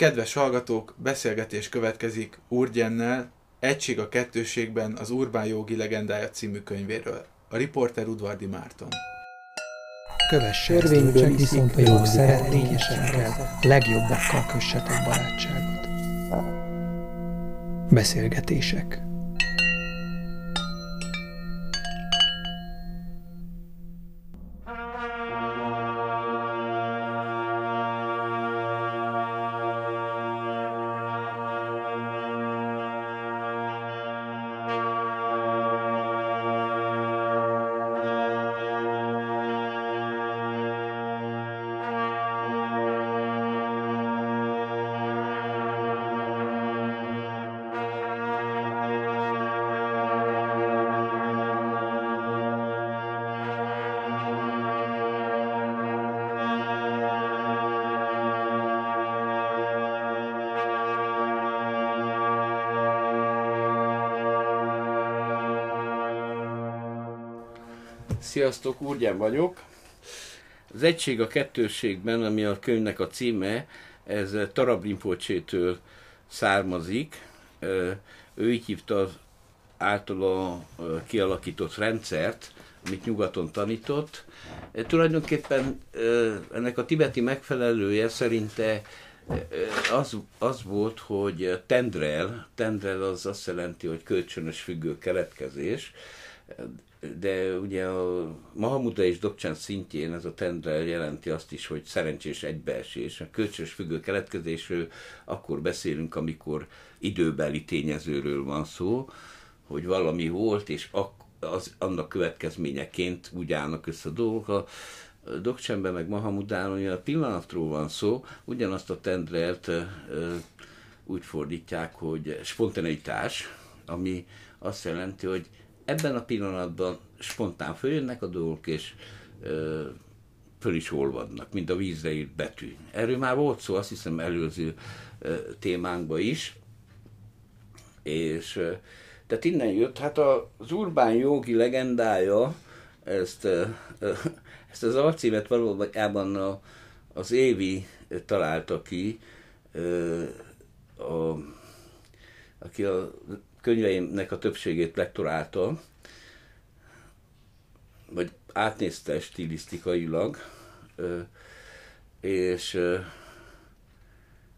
Kedves hallgatók, beszélgetés következik Urgyennel, Egység a kettőségben az Urbán Jogi legendája című könyvéről. A riporter Udvardi Márton. Kövesse Törvényből csak viszont a jog szeretényesekkel, legjobbakkal kössetek barátságot. Beszélgetések. Sziasztok, Úrgyán vagyok. Az egység a kettőségben, ami a könyvnek a címe, ez Tarab Rinpocsétől származik. Ő így hívta általa kialakított rendszert, amit nyugaton tanított. Tulajdonképpen ennek a tibeti megfelelője szerinte az, az volt, hogy tendrel, tendrel az azt jelenti, hogy kölcsönös függő keletkezés, de ugye a Mahamuda és Dokcsán szintjén ez a tendre jelenti azt is, hogy szerencsés egybeesés. A kölcsös függő keletkezésről akkor beszélünk, amikor időbeli tényezőről van szó, hogy valami volt, és az, annak következményeként úgy állnak össze a dolgok. A Dokcsenben meg Mahamudán, a pillanatról van szó, ugyanazt a tendrelt úgy fordítják, hogy spontaneitás, ami azt jelenti, hogy ebben a pillanatban spontán följönnek a dolgok, és ö, föl is olvadnak, mint a vízre írt betű. Erről már volt szó, azt hiszem előző ö, témánkban is, és ö, tehát innen jött, hát az urbán jogi legendája, ezt, ö, ö, ezt az alcímet valójában a, az Évi találta ki, ö, a, aki a könyveimnek a többségét lektorálta, vagy átnézte stilisztikailag, és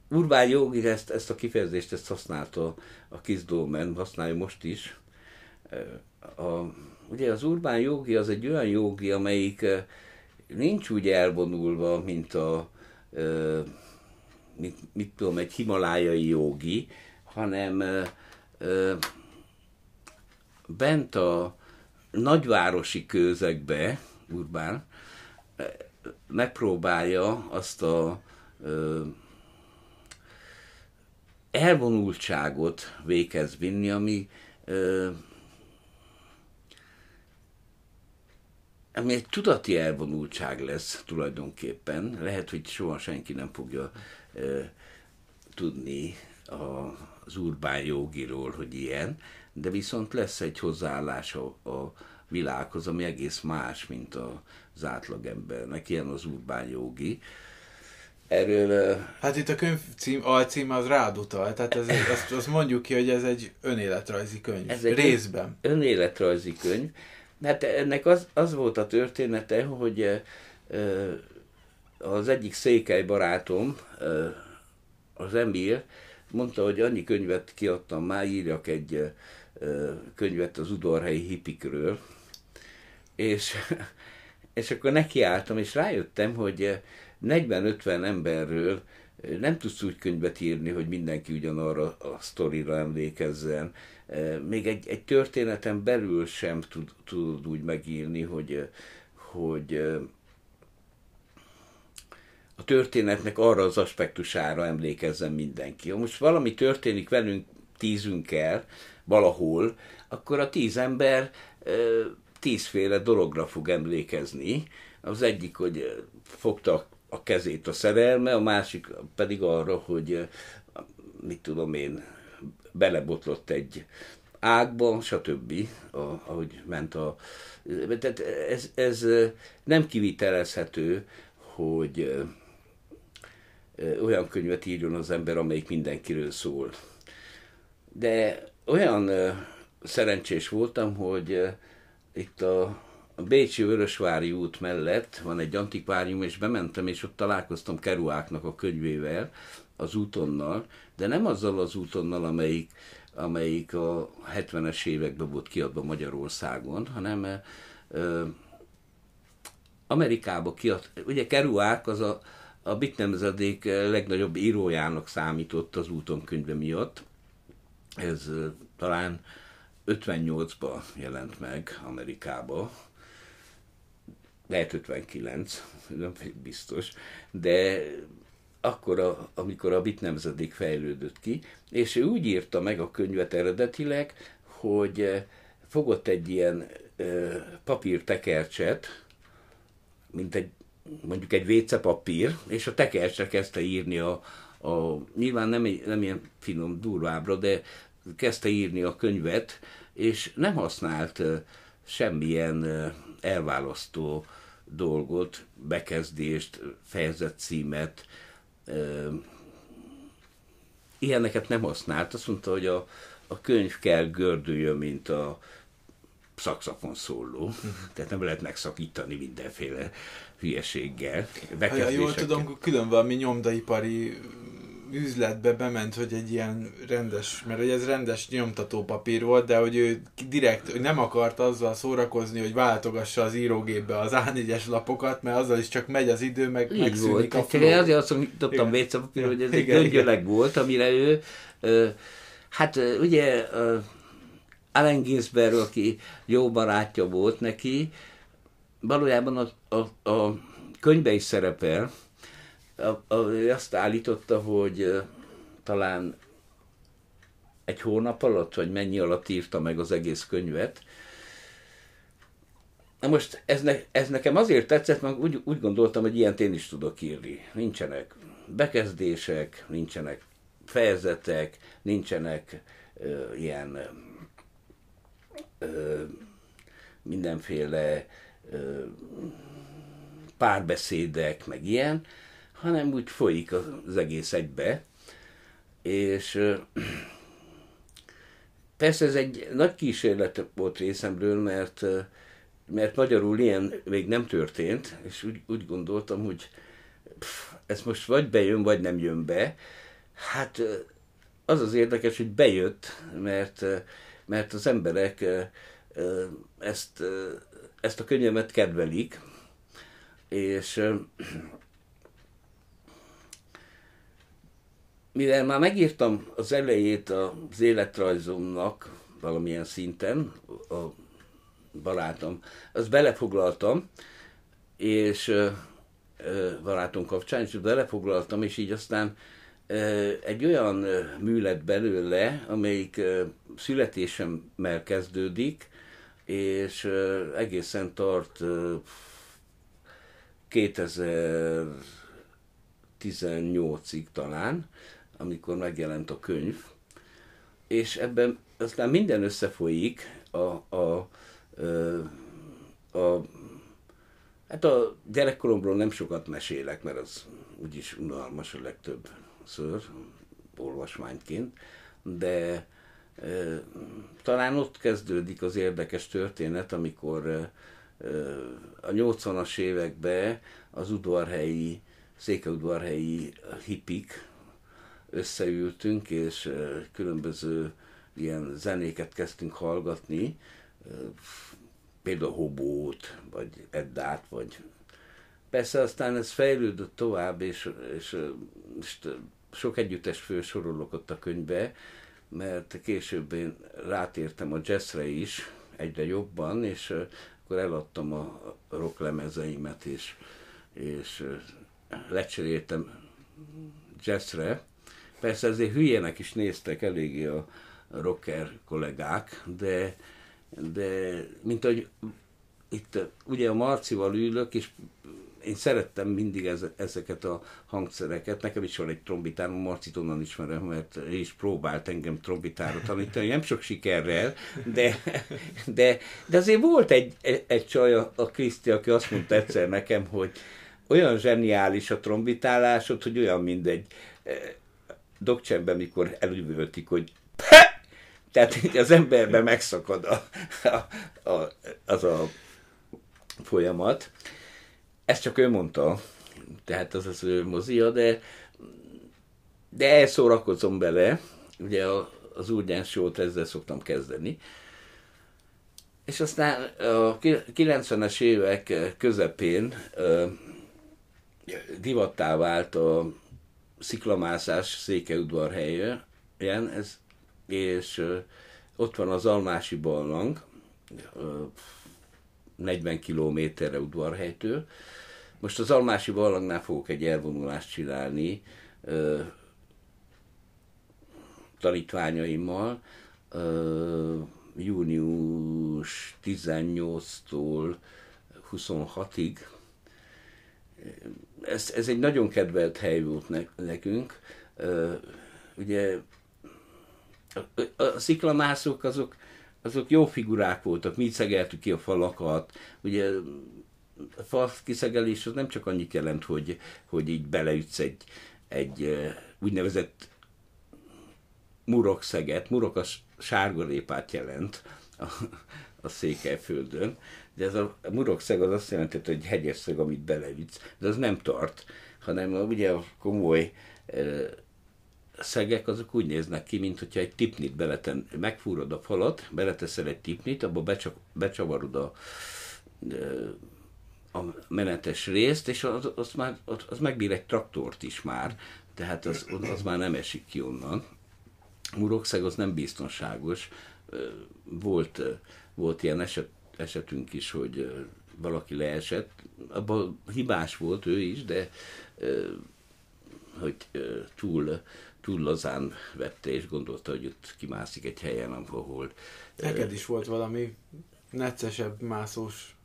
Urbán Jogi ezt, ezt a kifejezést ezt használta a Kizdómen, használja most is. A, ugye az Urbán Jogi az egy olyan jogi, amelyik nincs úgy elvonulva, mint a mit, mit tudom, egy himalájai jogi, hanem bent a nagyvárosi közegbe, urbán, megpróbálja azt a elvonultságot véghez vinni, ami, ami egy tudati elvonultság lesz tulajdonképpen. Lehet, hogy soha senki nem fogja tudni a az urbán jogiról, hogy ilyen, de viszont lesz egy hozzáállás a, a világhoz, ami egész más, mint az átlagembernek, ilyen az urbán jogi. Erről... Hát itt a könyv cím, alcíme az rád utal, tehát ez, azt, azt mondjuk ki, hogy ez egy önéletrajzi könyv, ez egy részben. Önéletrajzi könyv. Hát ennek az, az volt a története, hogy az egyik székely barátom, az Emil, mondta, hogy annyi könyvet kiadtam már, írjak egy könyvet az udorhelyi hipikről, és, és akkor nekiálltam, és rájöttem, hogy 40-50 emberről nem tudsz úgy könyvet írni, hogy mindenki ugyanarra a sztorira emlékezzen. Még egy, egy történeten belül sem tud, tud úgy megírni, hogy, hogy a történetnek arra az aspektusára emlékezzen mindenki. Ha most valami történik velünk tízünkkel valahol, akkor a tíz ember tízféle dologra fog emlékezni. Az egyik, hogy fogta a kezét a szerelme, a másik pedig arra, hogy mit tudom én, belebotlott egy ágba, stb., ahogy ment a... Tehát ez, ez nem kivitelezhető, hogy olyan könyvet írjon az ember, amelyik mindenkiről szól. De olyan szerencsés voltam, hogy itt a Bécsi Vörösvári út mellett van egy antikvárium, és bementem, és ott találkoztam Keruáknak a könyvével, az útonnal, de nem azzal az útonnal, amelyik, amelyik a 70-es években volt kiadva Magyarországon, hanem ö, Amerikába kiad, ugye Keruák az a, a Bit nemzedék legnagyobb írójának számított az úton könyve miatt. Ez talán 58-ban jelent meg Amerikába, lehet 59, nem biztos, de akkor, a, amikor a bit nemzedék fejlődött ki, és ő úgy írta meg a könyvet eredetileg, hogy fogott egy ilyen ö, papírtekercset, mint egy mondjuk egy vécepapír, és a tekercsre kezdte írni a, a nyilván nem, nem ilyen finom, durvábbra, de kezdte írni a könyvet, és nem használt semmilyen elválasztó dolgot, bekezdést, fejezet címet, ilyeneket nem használt. Azt mondta, hogy a, a könyv kell gördüljön, mint a szakszakon szóló. Tehát nem lehet megszakítani mindenféle hülyeséggel. Ha jól tudom, külön valami nyomdaipari üzletbe bement, hogy egy ilyen rendes, mert hogy ez rendes nyomtató papír volt, de hogy ő direkt hogy nem akart azzal szórakozni, hogy váltogassa az írógépbe az A4-es lapokat, mert azzal is csak megy az idő, meg Így megszűnik volt. a flow. Azért azt mondtam vécapapír, hogy ez egy göngyöleg volt, amire ő, ö, hát ugye ö, Allen Ginsberg, aki jó barátja volt neki, valójában a, a, a könyvbe is szerepel, a, a, azt állította, hogy talán egy hónap alatt, vagy mennyi alatt írta meg az egész könyvet. Na most ez, ne, ez nekem azért tetszett, mert úgy, úgy gondoltam, hogy ilyent én is tudok írni. Nincsenek bekezdések, nincsenek fejezetek, nincsenek ö, ilyen mindenféle párbeszédek, meg ilyen, hanem úgy folyik az egész egybe. És persze ez egy nagy kísérlet volt részemről, mert, mert magyarul ilyen még nem történt, és úgy, úgy gondoltam, hogy pff, ez most vagy bejön, vagy nem jön be. Hát az az érdekes, hogy bejött, mert, mert az emberek ezt, ezt a könyvemet kedvelik, és mivel már megírtam az elejét az életrajzomnak valamilyen szinten, a barátom, azt belefoglaltam, és barátom kapcsán, és belefoglaltam, és így aztán egy olyan mű lett belőle, amelyik születésemmel kezdődik, és egészen tart 2018-ig talán, amikor megjelent a könyv, és ebben aztán minden összefolyik a, a, a, a Hát a gyerekkoromról nem sokat mesélek, mert az úgyis unalmas a legtöbb ször, olvasmányként, de talán ott kezdődik az érdekes történet, amikor a 80-as években az udvarhelyi, székeudvarhelyi hipik, összeültünk, és különböző ilyen zenéket kezdtünk hallgatni, például Hobót, vagy Eddát, vagy persze aztán ez fejlődött tovább, és, és, és sok együttes fősorolok ott a könyvbe, mert később én rátértem a jazzre is, egyre jobban, és akkor eladtam a rock lemezeimet, és, és lecseréltem jazzre, Persze ezért hülyének is néztek eléggé a rocker kollégák, de, de mint hogy itt ugye a Marcival ülök, és én szerettem mindig ez, ezeket a hangszereket. Nekem is van egy trombitárom, Marcit onnan ismerem, mert is próbált engem trombitára tanítani, nem sok sikerrel, de, de, de azért volt egy, egy csaj, a Kriszti, aki azt mondta egyszer nekem, hogy olyan zseniális a trombitálásod, hogy olyan mindegy dokcsemben, mikor elüvöltik, hogy tehát az emberben megszakad a, a, a, az a folyamat. Ezt csak ő mondta, tehát az az ő mozia, de, de elszórakozom bele, ugye az urgyáns jót ezzel szoktam kezdeni. És aztán a 90-es évek közepén divattá vált a sziklamászás Székelyudvarhelyen, ez, és ott van az Almási Ballang, 40 kilométerre udvarhelytől. Most az Almási Ballangnál fogok egy elvonulást csinálni tanítványaimmal, június 18-tól 26-ig. Ez, ez egy nagyon kedvelt hely volt nekünk. Ugye a, a sziklamászók azok, azok jó figurák voltak, mi szegeltük ki a falakat, ugye a fal kiszegelés az nem csak annyit jelent, hogy, hogy így beleütsz egy, egy úgynevezett murokszeget, murok a sárgarépát jelent a, a Székelyföldön, de ez a murokszeg az azt jelenti, hogy egy hegyes szeg, amit beleütsz, de az nem tart, hanem ugye a komoly szegek azok úgy néznek ki, mint hogyha egy tipnit beleten, megfúrod a falat, beleteszel egy tipnit, abba becsak, becsavarod a, a menetes részt, és az, az, már, az megbír egy traktort is már, tehát az, az már nem esik ki onnan. Murokszeg az nem biztonságos. Volt, volt ilyen eset, esetünk is, hogy valaki leesett, abban hibás volt ő is, de hogy túl túl lazán vette, és gondolta, hogy ott kimászik egy helyen, ahol... Neked is volt valami neccesebb mászós?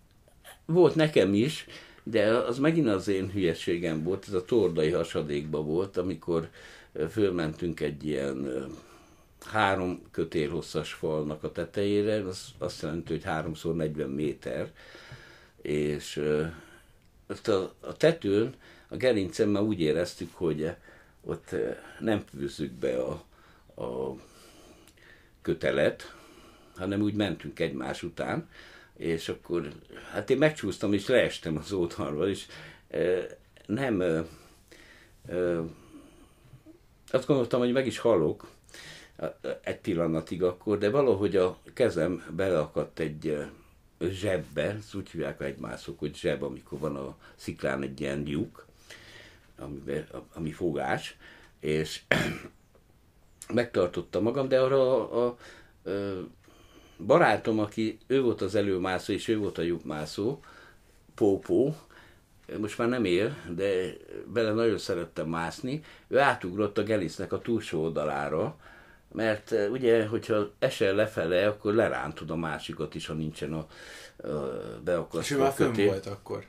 Volt nekem is, de az megint az én hülyeségem volt, ez a tordai hasadékba volt, amikor fölmentünk egy ilyen három kötél hosszas falnak a tetejére, az azt jelenti, hogy háromszor 40 méter, és ott a, a tetőn, a gerincemmel úgy éreztük, hogy ott nem fűzzük be a, a kötelet, hanem úgy mentünk egymás után, és akkor, hát én megcsúsztam, és leestem az ótharról, és e, nem, e, e, azt gondoltam, hogy meg is halok egy pillanatig akkor, de valahogy a kezem beleakadt egy zsebbe, ezt úgy hívják egymások, hogy zseb, amikor van a sziklán egy ilyen lyuk, ami, ami fogás, és megtartottam magam, de arra a, a, a barátom, aki ő volt az előmászó, és ő volt a lyukmászó, Pópó, most már nem él, de bele nagyon szerettem mászni, ő átugrott a Gelisznek a túlsó oldalára, mert ugye, hogyha esel lefele, akkor lerántod a másikat is, ha nincsen a, a beakasztó És ő már fönn volt akkor?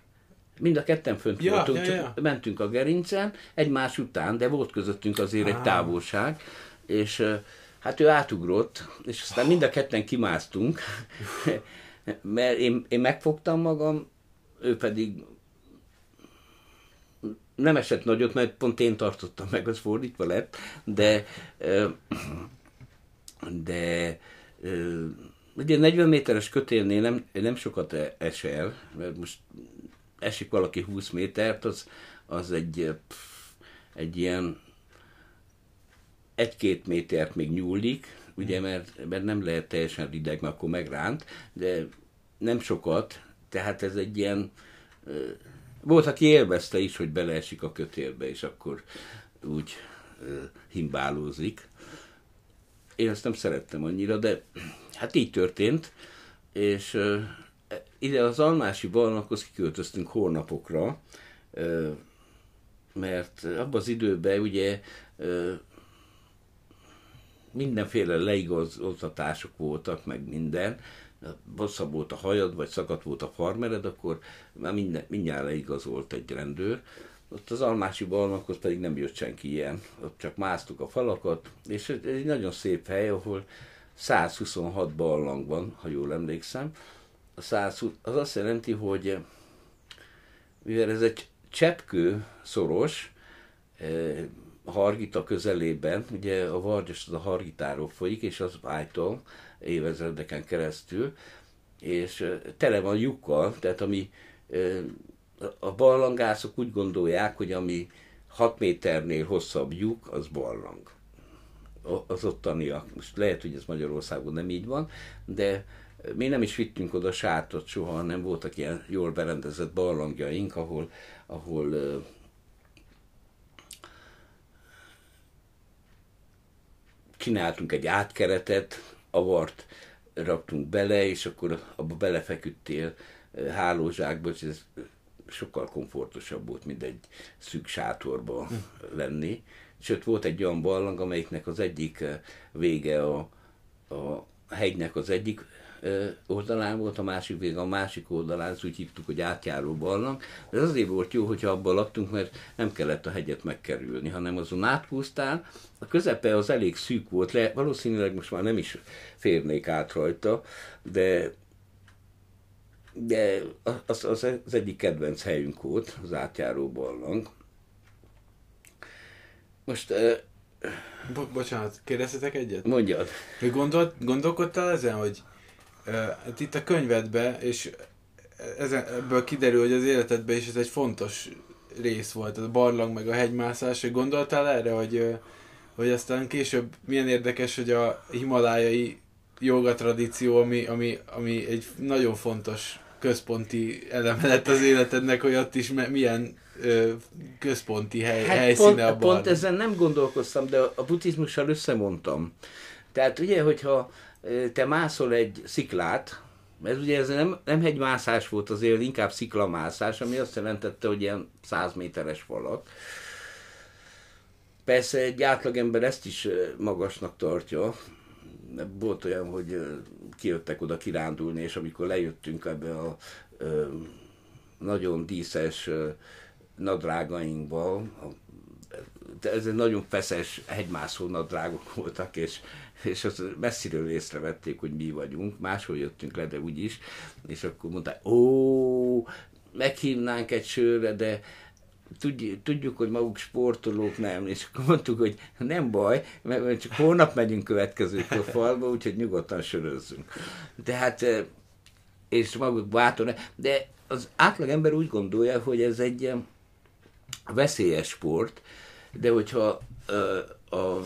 Mind a ketten fönt ja, voltunk, ja, ja. mentünk a gerincen, egymás után, de volt közöttünk azért ah. egy távolság, és hát ő átugrott, és aztán mind a ketten kimásztunk, mert én, én megfogtam magam, ő pedig nem esett nagyot, mert pont én tartottam meg, az fordítva lett, de de ugye 40 méteres kötélnél nem, nem sokat e-, esel, mert most esik valaki 20 métert, az, az egy, egy ilyen egy-két métert még nyúlik, ugye, mert, mert nem lehet teljesen rideg, mert akkor megránt, de nem sokat, tehát ez egy ilyen, volt, aki élvezte is, hogy beleesik a kötélbe, és akkor úgy himbálózik. Én ezt nem szerettem annyira, de hát így történt, és ide az Almási Barlanghoz kiköltöztünk hónapokra, mert abban az időben ugye mindenféle leigazoltatások voltak, meg minden, hosszabb volt a hajad, vagy szakadt volt a farmered, akkor már minden, mindjárt leigazolt egy rendőr. Ott az Almási Barlanghoz pedig nem jött senki ilyen, ott csak másztuk a falakat, és ez egy nagyon szép hely, ahol 126 barlang van, ha jól emlékszem, a 120, az azt jelenti, hogy mivel ez egy Cseppkő szoros, a Hargita közelében, ugye a Vargyas az a Hargitáról folyik, és az Ájtól évezredeken keresztül, és tele van lyukkal, tehát ami a barlangászok úgy gondolják, hogy ami 6 méternél hosszabb lyuk, az barlang. Az ottaniak. Most lehet, hogy ez Magyarországon nem így van, de mi nem is vittünk oda sátot soha, nem voltak ilyen jól berendezett barlangjaink, ahol, ahol csináltunk egy átkeretet, avart raktunk bele, és akkor abba belefeküdtél hálózsákba, és ez sokkal komfortosabb volt, mint egy szűk sátorba hm. lenni. Sőt, volt egy olyan barlang, amelyiknek az egyik vége a, a hegynek az egyik oldalán volt, a másik vége a másik oldalán, ezt úgy hívtuk, hogy átjáró barlang. Ez azért volt jó, hogyha abban laktunk, mert nem kellett a hegyet megkerülni, hanem azon átkúztál. A közepe az elég szűk volt, le, valószínűleg most már nem is férnék át rajta, de de az, az, az egyik kedvenc helyünk volt, az átjáró barlang. Most... Bo- bocsánat, kérdeztetek egyet? Mondjad. Hogy gondolt, gondolkodtál ezen, hogy uh, hát itt a könyvedben, és ezen, ebből kiderül, hogy az életedben is ez egy fontos rész volt, a barlang meg a hegymászás, hogy gondoltál erre, hogy, hogy aztán később milyen érdekes, hogy a himalájai joga tradíció, ami, ami, ami egy nagyon fontos központi eleme lett az életednek, hogy ott is milyen ö, központi hely, hát helyszíne pont, a bar. Pont ezen nem gondolkoztam, de a buddhizmussal összemondtam. Tehát ugye, hogyha te mászol egy sziklát, ez ugye ez nem, nem hegymászás volt azért, inkább sziklamászás, ami azt jelentette, hogy ilyen 100 méteres falak. Persze egy átlagember ezt is magasnak tartja, volt olyan, hogy kijöttek oda kirándulni, és amikor lejöttünk ebbe a ö, nagyon díszes ö, nadrágainkba, de ez egy nagyon feszes hegymászó nadrágok voltak, és, és azt messziről észrevették, hogy mi vagyunk, máshol jöttünk le, de úgyis, és akkor mondták, ó, meghívnánk egy sörre, de tudjuk, hogy maguk sportolók nem, és akkor mondtuk, hogy nem baj, mert csak holnap megyünk következő falba, úgyhogy nyugodtan sörözzünk. Tehát, eh, és maguk bátor, de az átlag ember úgy gondolja, hogy ez egy eh, veszélyes sport, de hogyha eh, a,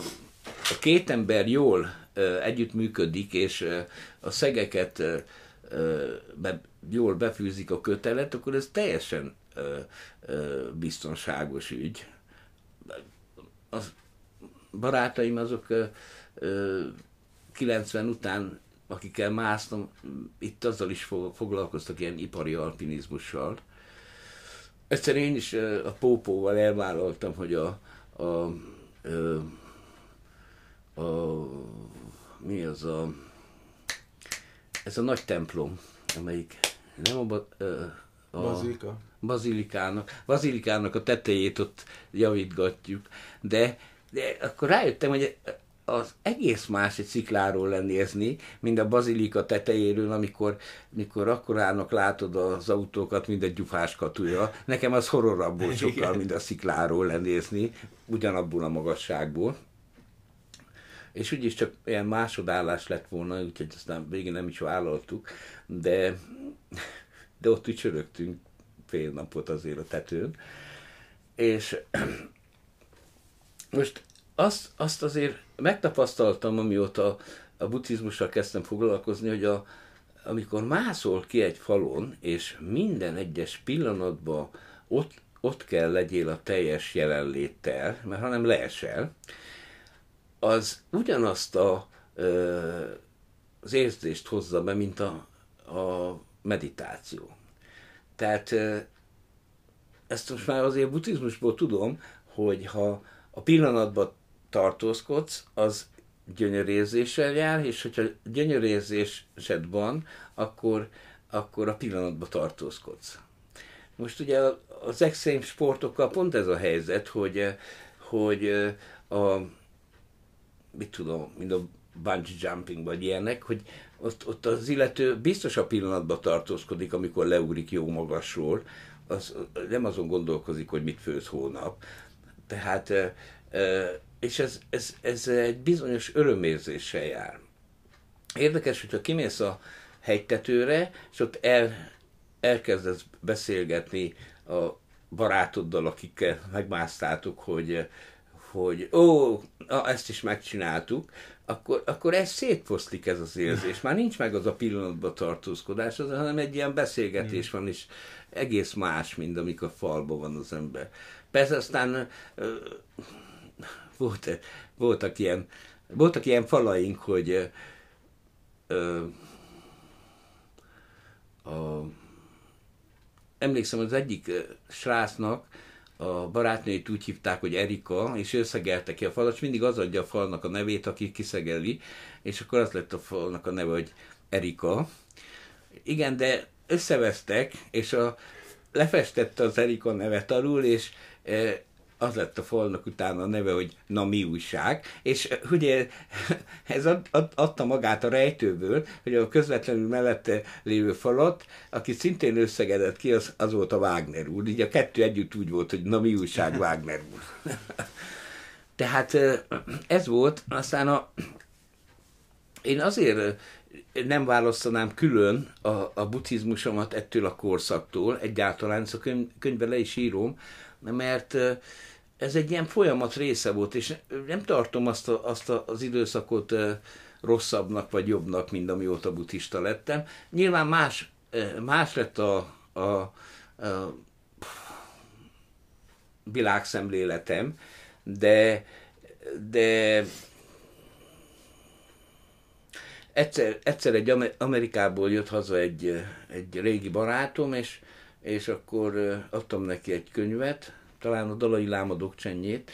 a két ember jól együttműködik, és a szegeket jól befűzik a kötelet, akkor ez teljesen biztonságos ügy. A barátaim azok ö, ö, 90 után, akikkel másztam, itt azzal is foglalkoztak ilyen ipari alpinizmussal. Egyszer én is a pópóval elvállaltam, hogy a, a, a, a mi az a ez a nagy templom, amelyik nem a, a, Bazilika bazilikának, bazilikának a tetejét ott javítgatjuk, de, de akkor rájöttem, hogy az egész más egy szikláról lenézni, mint a bazilika tetejéről, amikor, amikor akkorának látod az autókat, mint egy gyufás katúja. Nekem az horrorabb volt sokkal, mint a szikláról lenézni, ugyanabból a magasságból. És úgyis csak ilyen másodállás lett volna, úgyhogy aztán végén nem is vállaltuk, de, de ott úgy csörögtünk fél napot azért a tetőn. És most azt, azt azért megtapasztaltam, amióta a buddhizmussal kezdtem foglalkozni, hogy a, amikor mászol ki egy falon, és minden egyes pillanatban ott, ott kell legyél a teljes jelenléttel, mert ha nem leesel, az ugyanazt a, az érzést hozza be, mint a, a meditáció. Tehát ezt most már azért buddhizmusból tudom, hogy ha a pillanatban tartózkodsz, az gyönyörérzéssel jár, és hogyha gyönyörérzésed van, akkor, akkor a pillanatban tartózkodsz. Most ugye az extrém sportokkal pont ez a helyzet, hogy, hogy a, mit tudom, mint a bungee jumping vagy ilyenek, hogy ott, ott az illető biztos a pillanatban tartózkodik, amikor leugrik jó magasról, az nem azon gondolkozik, hogy mit főz hónap. Tehát, és ez, ez, ez egy bizonyos örömérzéssel jár. Érdekes, hogyha kimész a hegytetőre, és ott el, elkezdesz beszélgetni a barátoddal, akikkel megmásztátok, hogy, hogy ó, ezt is megcsináltuk, akkor, akkor ez szétfoszlik ez az érzés. Már nincs meg az a pillanatban tartózkodás, az, hanem egy ilyen beszélgetés van, és egész más, mint amikor falban van az ember. Persze aztán volt, voltak, ilyen, voltak ilyen falaink, hogy ö, a, emlékszem, az egyik srácnak a barátnőjét úgy hívták, hogy Erika, és összegelte ki a falat, és mindig az adja a falnak a nevét, aki kiszegeli, és akkor az lett a falnak a neve, hogy Erika. Igen, de összevesztek, és a, lefestette az Erika nevet alul, és e, az lett a falnak utána a neve, hogy na mi újság, és eh, ugye ez ad, ad, adta magát a rejtőből, hogy a közvetlenül mellette lévő falat, aki szintén összegedett ki, az, az volt a Wagner úr. Így a kettő együtt úgy volt, hogy na mi újság Wagner úr. Tehát eh, ez volt, aztán a, én azért eh, nem választanám külön a, a buddhizmusomat ettől a korszaktól, egyáltalán, ezt a könyv, könyvben le is írom, mert ez egy ilyen folyamat része volt, és nem tartom azt, a, azt a, az időszakot rosszabbnak vagy jobbnak, mint amióta buddhista lettem. Nyilván más, más lett a, a, a világszemléletem, de, de egyszer, egyszer egy Amerikából jött haza egy, egy régi barátom, és, és akkor adtam neki egy könyvet, talán a Dalai Láma dokcsenjét,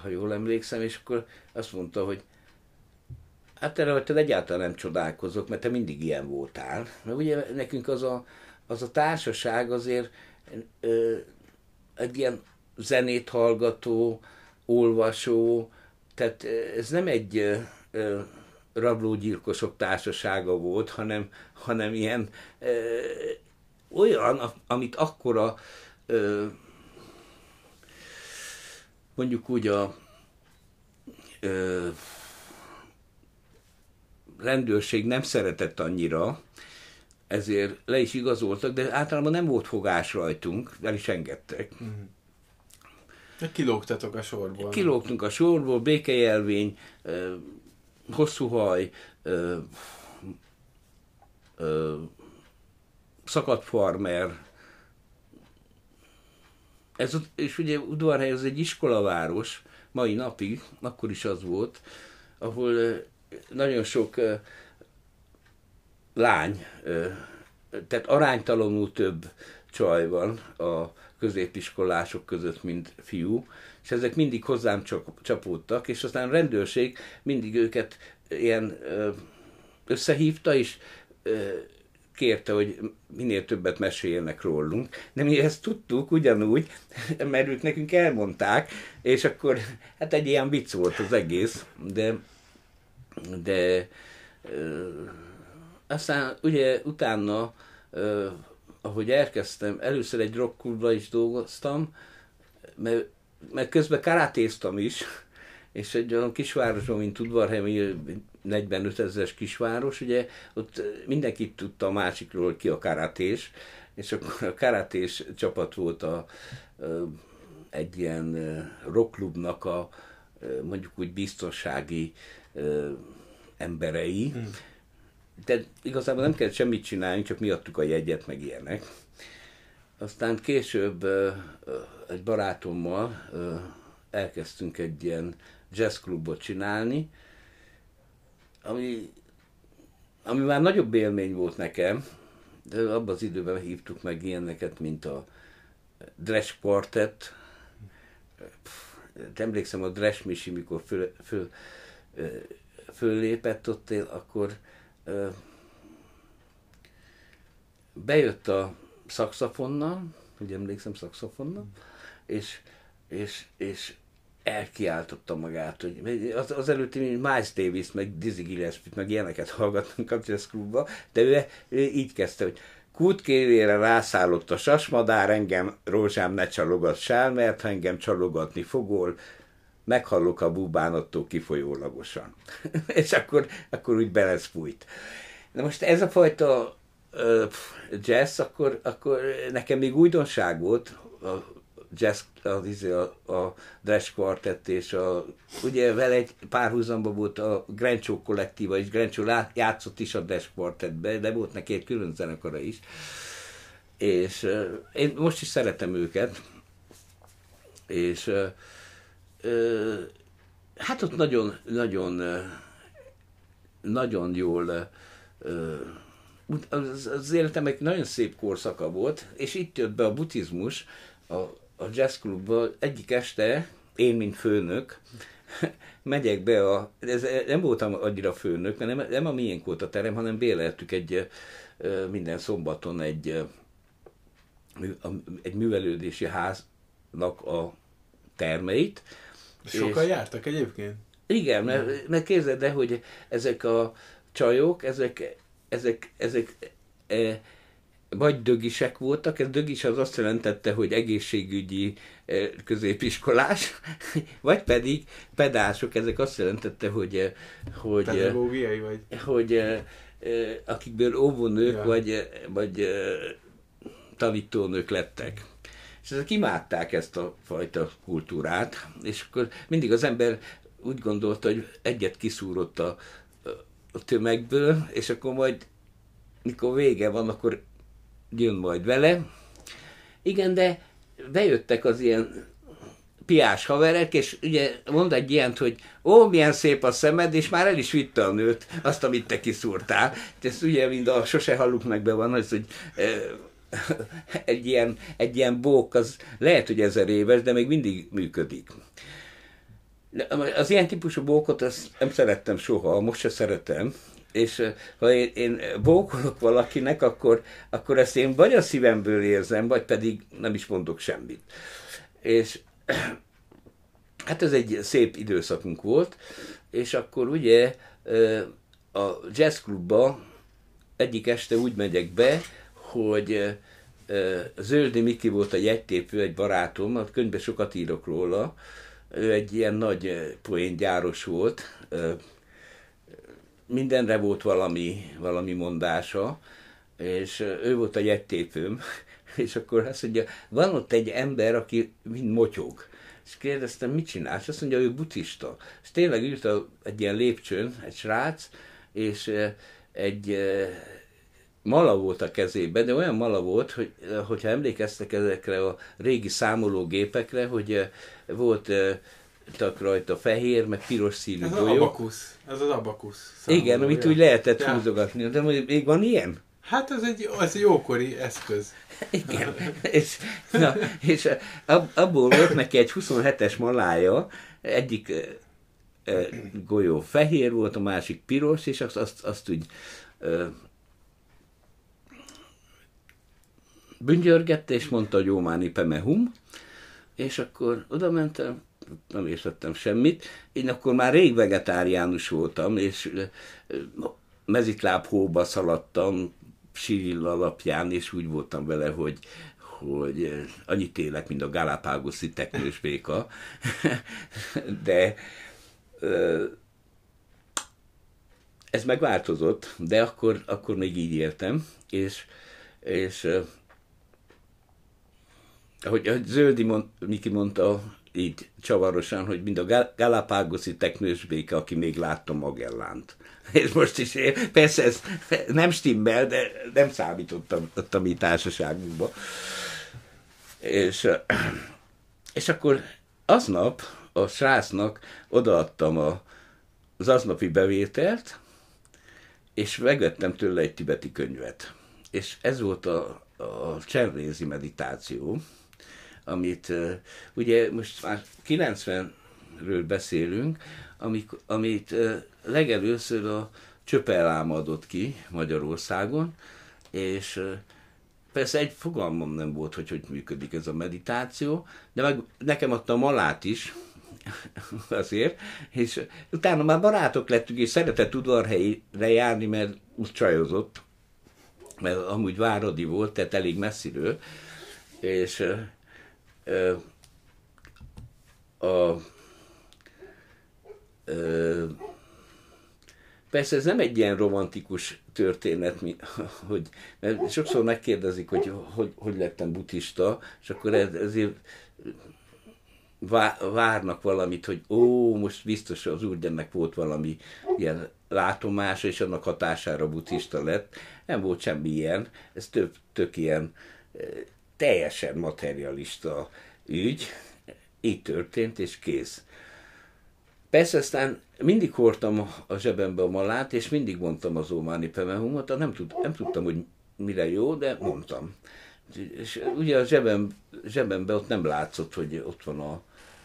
ha jól emlékszem, és akkor azt mondta, hogy hát erre hogy te egyáltalán nem csodálkozok, mert te mindig ilyen voltál. Mert ugye nekünk az a, az a társaság azért ö, egy ilyen zenét hallgató, olvasó, tehát ez nem egy ö, ö, rablógyilkosok társasága volt, hanem, hanem ilyen ö, olyan, amit akkora ö, mondjuk úgy a ö, rendőrség nem szeretett annyira, ezért le is igazoltak, de általában nem volt fogás rajtunk, el is engedtek. Uh-huh. Kilógtatok a sorból. Kilógtunk a sorból, békejelvény, hosszú haj, szakadt farmer, ez, és ugye Udvarhely az egy iskolaváros, mai napig, akkor is az volt, ahol nagyon sok lány, tehát aránytalanul több csaj van a középiskolások között, mint fiú, és ezek mindig hozzám csapódtak, és aztán a rendőrség mindig őket ilyen összehívta, és kérte, hogy minél többet meséljenek rólunk, de mi ezt tudtuk ugyanúgy, mert ők nekünk elmondták, és akkor hát egy ilyen vicc volt az egész, de, de ö, aztán ugye utána, ö, ahogy elkezdtem, először egy rockklubban is dolgoztam, mert, mert közben karatéztam is, és egy olyan kisvárosban, mint Udvarhely, 45 ezeres kisváros, ugye ott mindenki tudta a másikról ki a karatés, és akkor a karatés csapat volt a, egy ilyen rockklubnak a mondjuk úgy biztonsági emberei. Hmm. De igazából nem kellett semmit csinálni, csak miattuk a jegyet, meg ilyenek. Aztán később egy barátommal elkezdtünk egy ilyen jazzklubot csinálni, ami, ami már nagyobb élmény volt nekem, de abban az időben hívtuk meg ilyeneket, mint a Dresch Quartet. Emlékszem a Dresch Misi, mikor föl, föl, föllépett ott, akkor bejött a szakszafonnal, hogy emlékszem szakszafonnal, és, és, és elkiáltotta magát, hogy az, az előtti Miles Davis, meg Dizzy Gillespie, meg ilyeneket hallgattunk a jazz klubba, de ő, ő így kezdte, hogy Kútkérére rászállott a sasmadár, engem rózsám ne csalogat sál, mert ha engem csalogatni fogol, meghallok a búbánattól kifolyólagosan. és akkor, akkor úgy beleszpújt. Na most ez a fajta uh, jazz, akkor, akkor nekem még újdonság volt, a jazz, az, izé, a, a Dresch Quartet, és a, ugye vele egy párhuzamba volt a Grencsó kollektíva, és Grencsó játszott is a Dresch Quartetbe, de volt neki egy külön zenekara is. És én most is szeretem őket, és hát ott nagyon, nagyon, nagyon jól az, az életem egy nagyon szép korszaka volt, és itt jött be a buddhizmus, a, a jazzklubba egyik este, én, mint főnök, megyek be a, ez, nem voltam annyira főnök, mert nem, nem a miénk volt a terem, hanem béleltük egy minden szombaton egy, egy művelődési háznak a termeit. Sokan és, jártak egyébként? Igen, mert, mert képzeld el, hogy ezek a csajok, ezek ezek, ezek e, vagy dögisek voltak, ez dögis az azt jelentette, hogy egészségügyi e, középiskolás, vagy pedig pedások, ezek azt jelentette, hogy, e, hogy, Pedagógiai vagy? hogy akikből óvónők ja. vagy, vagy tanítónők lettek. És ezek imádták ezt a fajta kultúrát, és akkor mindig az ember úgy gondolta, hogy egyet kiszúrott a, a tömegből, és akkor majd, mikor vége van, akkor jön majd vele. Igen, de bejöttek az ilyen piás haverek, és ugye mond egy ilyent, hogy ó, milyen szép a szemed, és már el is vitte a nőt, azt, amit te kiszúrtál. Ez ugye mind a sose halluk meg be van, az, hogy e, egy, ilyen, egy ilyen bók, az lehet, hogy ezer éves, de még mindig működik. Az ilyen típusú bókot azt nem szerettem soha, most se szeretem, és ha én, én bókolok valakinek, akkor, akkor ezt én vagy a szívemből érzem, vagy pedig nem is mondok semmit. És hát ez egy szép időszakunk volt, és akkor ugye a jazzklubba egyik este úgy megyek be, hogy Zöldi Miki volt a jegytépő, egy barátom, a könyvben sokat írok róla, ő egy ilyen nagy poéngyáros volt, mindenre volt valami, valami mondása, és ő volt a jettépőm, és akkor azt mondja, van ott egy ember, aki mind motyog. És kérdeztem, mit csinálsz? Azt mondja, ő buddhista. És tényleg ült egy ilyen lépcsőn, egy srác, és egy mala volt a kezében, de olyan mala volt, hogy hogyha emlékeztek ezekre a régi számológépekre, hogy volt tak rajta fehér, meg piros színű Ez az abakusz. Ez az abakusz. Igen, amit úgy lehetett ja. húzogatni. De még van ilyen? Hát ez egy, ez egy ókori eszköz. Igen, és, na, és ab, abból volt neki egy 27-es malája, egyik e, golyó fehér volt, a másik piros, és azt, azt, azt úgy e, büngyörgette, és mondta, hogy Jómáni Pemehum, és akkor oda mentem, nem értettem semmit. Én akkor már rég vegetáriánus voltam, és mezitláb hóba szaladtam, Sirill alapján, és úgy voltam vele, hogy, hogy annyit élek, mint a Galapagoszi teknős béka. De ez megváltozott, de akkor, akkor még így éltem, és, és ahogy Zöldi mond, Miki mondta, így csavarosan, hogy mind a Galapagoszi teknős béke, aki még látta Magellánt. És most is persze ez nem stimmel, de nem számítottam a mi társaságunkba. És, és akkor aznap a srácnak odaadtam a, az aznapi bevételt, és megvettem tőle egy tibeti könyvet. És ez volt a, a cserrézi meditáció, amit ugye most már 90-ről beszélünk, amik, amit legelőször a Csöpelám adott ki Magyarországon, és persze egy fogalmam nem volt, hogy hogy működik ez a meditáció, de meg nekem adta a malát is, azért, és utána már barátok lettünk, és szeretett udvarhelyre járni, mert úgy csajozott, mert amúgy Váradi volt, tehát elég messziről, és a, ö, persze ez nem egy ilyen romantikus történet, mi, hogy mert sokszor megkérdezik, hogy hogy, hogy lettem buddhista, és akkor ez, ezért várnak valamit, hogy ó, most biztos az úrgyemnek volt valami ilyen látomása, és annak hatására buddhista lett. Nem volt semmi ilyen, ez több, tök ilyen teljesen materialista ügy, így történt, és kész. Persze aztán mindig hordtam a zsebembe a malát, és mindig mondtam az Ómáni Pemehumot, nem, tud, nem tudtam, hogy mire jó, de mondtam. És ugye a zsebem, zsebembe ott nem látszott, hogy ott van a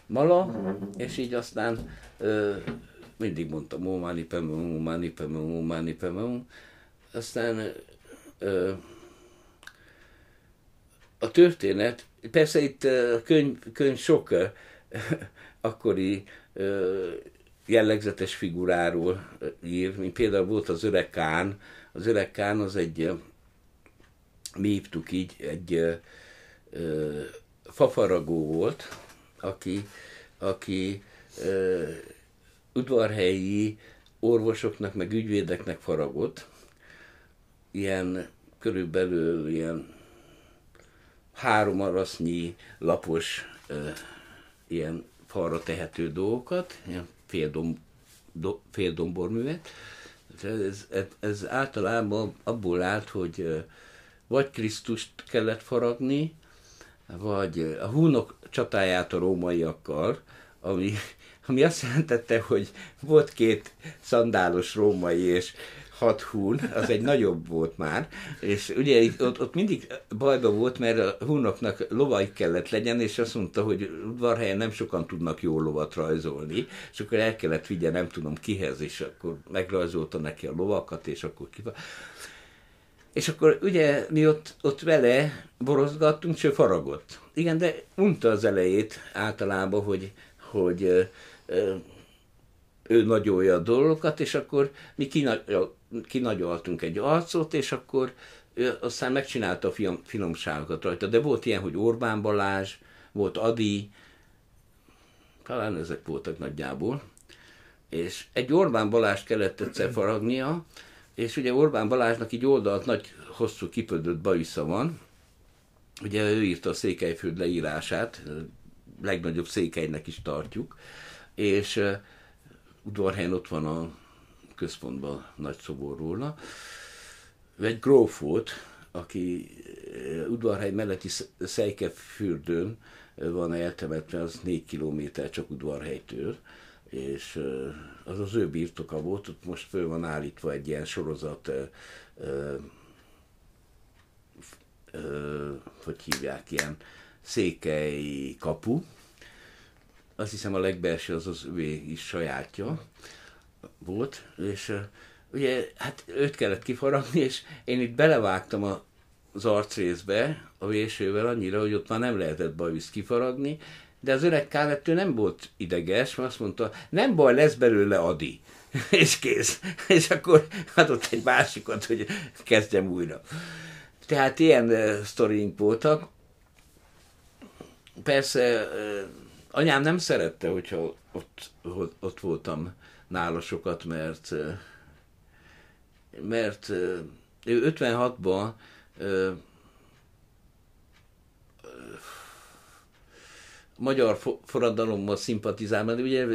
mala, és így aztán ö, mindig mondtam Ómáni Pemehum, Ómáni Pemehum, Ómáni Pemehum. Aztán ö, a történet, persze itt a könyv, könyv sok akkori jellegzetes figuráról ír, mint például volt az öreg Kán. Az öreg Kán az egy, mi hívtuk így, egy fafaragó volt, aki, aki udvarhelyi orvosoknak, meg ügyvédeknek faragott. Ilyen körülbelül ilyen három arasznyi lapos ilyen falra tehető dolgokat, ilyen féldomb, do, féldomborművet. Ez, ez, ez általában abból állt, hogy vagy Krisztust kellett faragni, vagy a húnok csatáját a rómaiakkal, ami, ami azt jelentette, hogy volt két szandálos római, és hat hún, az egy nagyobb volt már, és ugye ott, ott mindig bajba volt, mert a húnoknak lovaik kellett legyen, és azt mondta, hogy udvarhelyen nem sokan tudnak jó lovat rajzolni, és akkor el kellett vigye nem tudom kihez, és akkor megrajzolta neki a lovakat, és akkor ki... És akkor ugye mi ott, ott vele borozgattunk, és ő faragott. Igen, de unta az elejét általában, hogy, hogy ö, ö, ő nagyolja a dolgokat, és akkor mi kinagyoltunk egy arcot, és akkor aztán megcsinálta a fiam, finomságokat rajta. De volt ilyen, hogy Orbán Balázs, volt Adi, talán ezek voltak nagyjából, és egy Orbán Balázs kellett egyszer faragnia, és ugye Orbán Balázsnak így oldalt nagy, hosszú kipödött bajusza van, ugye ő írta a Székelyföld leírását, legnagyobb székelynek is tartjuk, és udvarhelyen ott van a központban nagy szobor róla. Egy gróf volt, aki eh, udvarhely melletti Szejkefürdőn eh, van eltemetve, az négy kilométer csak udvarhelytől, és eh, az az ő birtoka volt, ott most föl van állítva egy ilyen sorozat, hogy hívják, ilyen székely kapu, azt hiszem a legbelső az az ő is sajátja volt, és ugye hát őt kellett kifaragni, és én itt belevágtam a, az arcrészbe a vésővel annyira, hogy ott már nem lehetett bajusz kifaragni, de az öreg kávettő nem volt ideges, mert azt mondta, nem baj, lesz belőle Adi. és kész. És akkor adott egy másikat, hogy kezdjem újra. Tehát ilyen uh, sztoriink voltak. Persze uh, anyám nem szerette, hogyha ott, ott, ott voltam nála sokat, mert mert ő 56-ban magyar forradalommal szimpatizál, mert ugye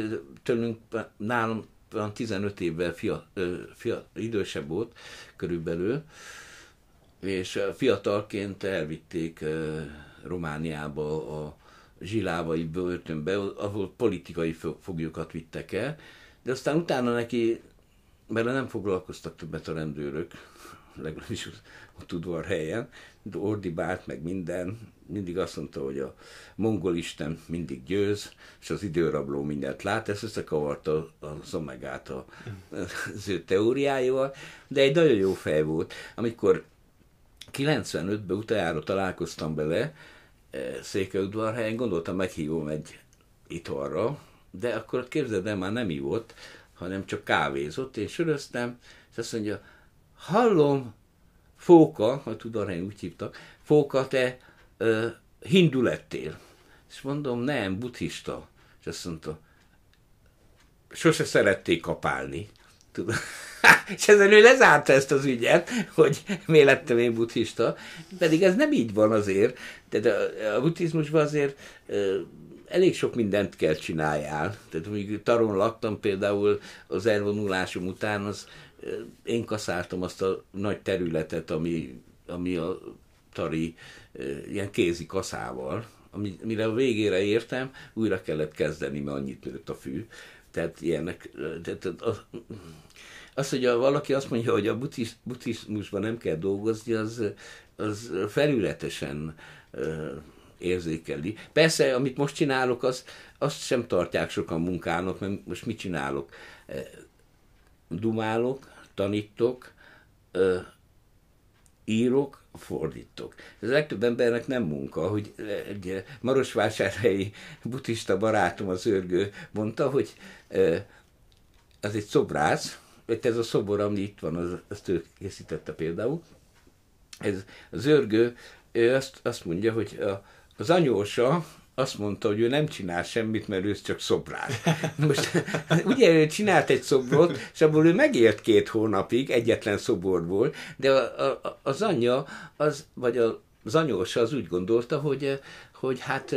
tőlünk nálam 15 évvel fia, fia, idősebb volt körülbelül, és fiatalként elvitték Romániába a zsilávai börtönbe, ahol politikai foglyokat vittek el, de aztán utána neki, mert nem foglalkoztak többet a rendőrök, legalábbis a tudvar helyen, ordibált meg minden, mindig azt mondta, hogy a mongol isten mindig győz, és az időrabló mindent lát, ezt összekavarta az omegát a, az ő teóriájával, de egy nagyon jó fej volt. Amikor 95-ben utoljára találkoztam bele, Székelyudvarhelyen, gondoltam meghívom egy italra, de akkor képzeld el, már nem ivott, hanem csak kávézott, én söröztem, és azt mondja, hallom, Fóka, ha tudom, úgy hívtak, Fóka, te ö, hindu lettél. És mondom, nem, buddhista. És azt mondta, sose szerették kapálni. Tudom. és ezen ő lezárta ezt az ügyet, hogy miért lettem én buddhista, pedig ez nem így van azért. Tehát a, a buddhizmusban azért elég sok mindent kell csináljál. Tehát amíg Taron laktam például az elvonulásom után, az, én kaszáltam azt a nagy területet, ami, ami a Tari ilyen kézi kaszával, amire a végére értem, újra kellett kezdeni, mert annyit nőtt a fű. Tehát ilyenek, tehát az, az, hogy a, valaki azt mondja, hogy a buddhizmusban nem kell dolgozni, az, az felületesen érzékeli. Persze, amit most csinálok, az, azt sem tartják sokan munkának, mert most mit csinálok? Dumálok, tanítok, írok, fordítok. Ez a legtöbb embernek nem munka, hogy egy marosvásárhelyi buddhista barátom az őrgő mondta, hogy az egy szobrász, ez a szobor, ami itt van, az, azt ő készítette például. Ez az őrgő, ő azt, azt mondja, hogy a, az anyósa azt mondta, hogy ő nem csinál semmit, mert ő csak szobrás. Most ugye ő csinált egy szobrot, és abból ő megért két hónapig, egyetlen szoborból, de a, a, az anyja, az, vagy a, az anyósa az úgy gondolta, hogy, hogy hát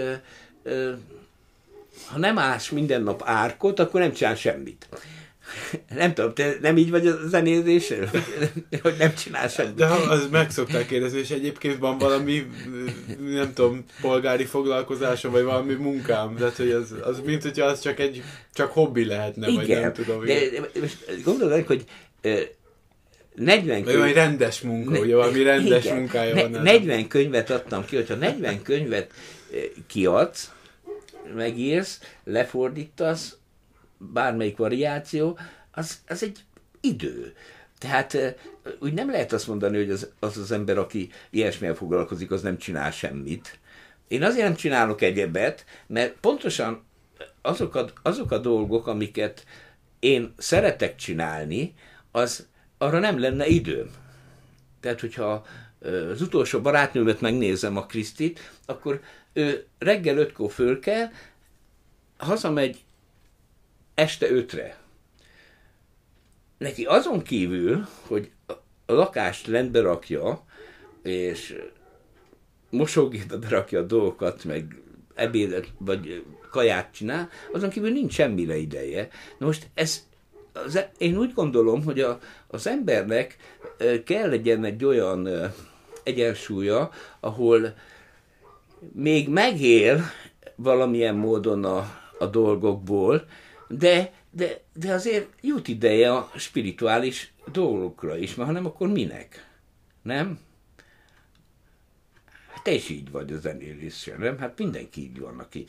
ha nem ás minden nap árkot, akkor nem csinál semmit. Nem tudom, te nem így vagy a zenézésről? Hogy nem csinálsz semmit? De az meg szokták kérdezni, és egyébként van valami, nem tudom, polgári foglalkozásom, vagy valami munkám. Tehát, hogy az, az mint hogyha az csak egy, csak hobbi lehetne, Igen, vagy nem tudom. De, de most gondolod, hogy 40 könyv... Vagy rendes munka, ne, ugye valami rendes igen, munkája ne, van. 40 könyvet adtam ki, hogyha 40 könyvet kiadsz, megírsz, lefordítasz, bármelyik variáció, az, az egy idő. Tehát úgy nem lehet azt mondani, hogy az, az az ember, aki ilyesmivel foglalkozik, az nem csinál semmit. Én azért nem csinálok egyebet, mert pontosan azok a, azok a dolgok, amiket én szeretek csinálni, az arra nem lenne időm. Tehát, hogyha az utolsó barátnőmet megnézem, a Krisztit, akkor ő reggel ötkor föl kell, hazamegy este ötre. Neki azon kívül, hogy a lakást rendbe rakja, és mosógépbe berakja a dolgokat, meg ebédet, vagy kaját csinál, azon kívül nincs semmire ideje. Na most ez, az, e- én úgy gondolom, hogy a, az embernek kell legyen egy olyan egyensúlya, ahol még megél valamilyen módon a, a dolgokból, de, de, de azért jut ideje a spirituális dolgokra is, mert ha nem, akkor minek? Nem? Hát te is így vagy a zenéléssel, nem? Hát mindenki így van, aki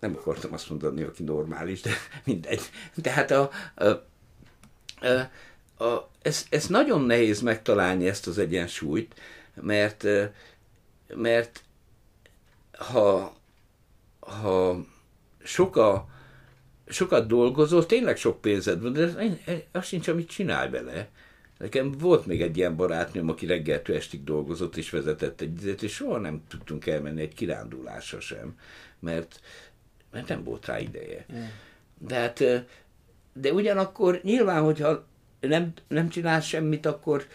nem akartam azt mondani, aki normális, de mindegy. Tehát a, a, a, a, ez, ez nagyon nehéz megtalálni ezt az egyensúlyt, mert, mert ha, ha soka, sokat dolgozol, tényleg sok pénzed van, de az sincs, amit csinál bele. Nekem volt még egy ilyen barátnőm, aki reggeltől estig dolgozott és vezetett egy izet, és soha nem tudtunk elmenni egy kirándulásra sem, mert, mert nem volt rá ideje. De hát, de ugyanakkor nyilván, hogyha nem, nem csinálsz semmit, akkor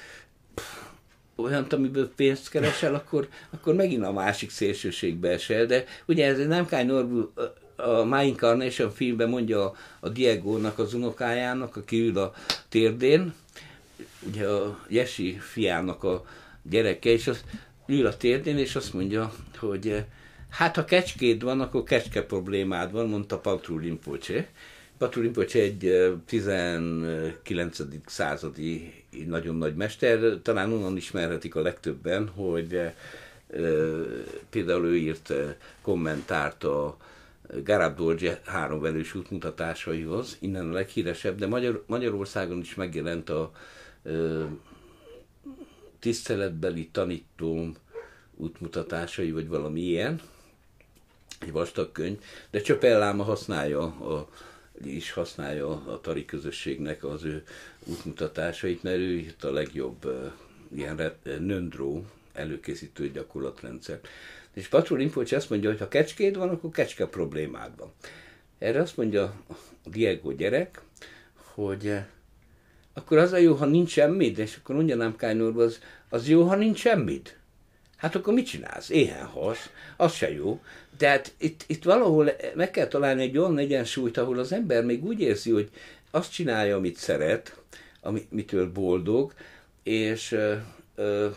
olyan, amiből pénzt keresel, akkor, akkor megint a másik szélsőségbe esel. De ugye ez nem Norbu a My Incarnation filmben mondja a, Diego-nak, az unokájának, aki ül a térdén, ugye a Jesi fiának a gyereke, és az ül a térdén, és azt mondja, hogy hát ha kecskéd van, akkor kecske problémád van, mondta Patru Rinpoche. Patru Rinpoche egy 19. századi nagyon nagy mester, talán onnan ismerhetik a legtöbben, hogy például ő írt kommentárt a Garab Dolce három velős útmutatásaihoz, innen a leghíresebb, de Magyar, Magyarországon is megjelent a ö, tiszteletbeli tanítóm útmutatásai, vagy valami ilyen, egy vastag könyv, de Csöpelláma használja a is használja a tari közösségnek az ő útmutatásait, mert ő itt a legjobb ilyen nöndró előkészítő gyakorlatrendszer. És Patrul Rinpoche azt mondja, hogy ha kecskéd van, akkor kecske problémád van. Erre azt mondja a Diego gyerek, hogy uh, akkor az a jó, ha nincs semmit, és akkor mondja nem Kányorba, az, az jó, ha nincs semmit. Hát akkor mit csinálsz? Éhen halsz, az se jó. Tehát itt, itt valahol meg kell találni egy olyan egyensúlyt, ahol az ember még úgy érzi, hogy azt csinálja, amit szeret, amitől boldog, és ö, ö,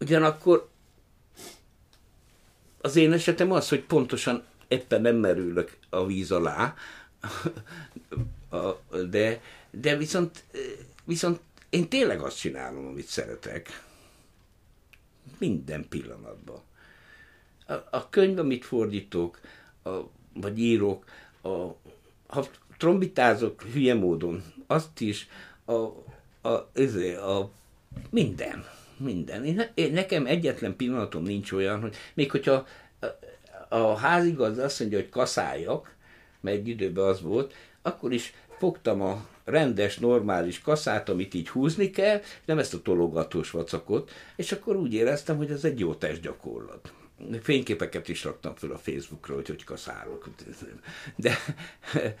ugyanakkor az én esetem az, hogy pontosan éppen nem merülök a víz alá, de, de viszont, viszont én tényleg azt csinálom, amit szeretek. Minden pillanatban. A, a könyv, amit fordítok, a, vagy írok, a, ha trombitázok hülye módon, azt is, a, a, ezért, a minden, minden. Én, én, nekem egyetlen pillanatom nincs olyan, hogy még hogyha a, a házigaz azt mondja, hogy kaszáljak, mert egy időben az volt, akkor is fogtam a rendes, normális kaszát, amit így húzni kell, nem ezt a tologatós vacakot, és akkor úgy éreztem, hogy ez egy jó testgyakorlat. Fényképeket is raktam fel a Facebookra, hogy hogy kaszálok. De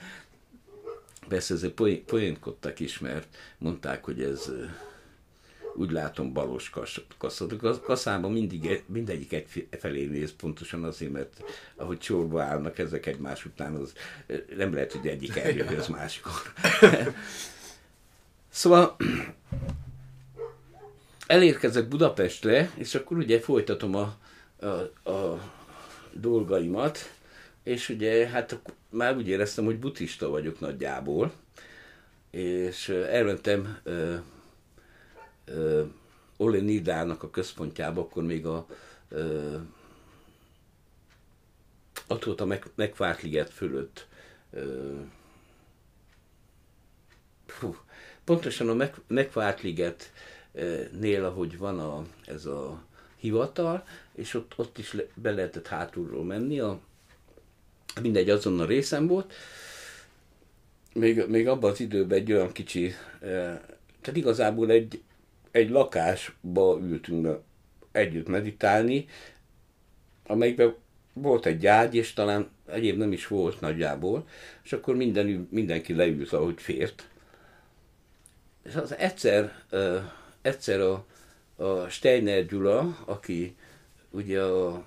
persze ezzel poénkodtak is, mert mondták, hogy ez úgy látom balos. A kaszában mindig, e- mindegyik egy felé néz, pontosan azért, mert ahogy sorba állnak ezek egymás után, az nem lehet, hogy egyik eljön az másikor. szóval elérkezek Budapestre, és akkor ugye folytatom a, a, a dolgaimat, és ugye hát már úgy éreztem, hogy buddhista vagyok nagyjából, és elmentem uh, Ole Nidának a központjába, akkor még a uh, ott volt a meg, megvárt fölött. Uh, fú, pontosan a meg, megvárt nél, ahogy van a, ez a hivatal, és ott, ott is le, be lehetett hátulról menni, a, mindegy, azon a részem volt. Még, még abban az időben egy olyan kicsi, tehát igazából egy, egy lakásba ültünk együtt meditálni, amelyikben volt egy ágy, és talán egyéb nem is volt nagyjából, és akkor minden, mindenki leült, ahogy fért. És az egyszer, egyszer a, a Steiner Gyula, aki ugye a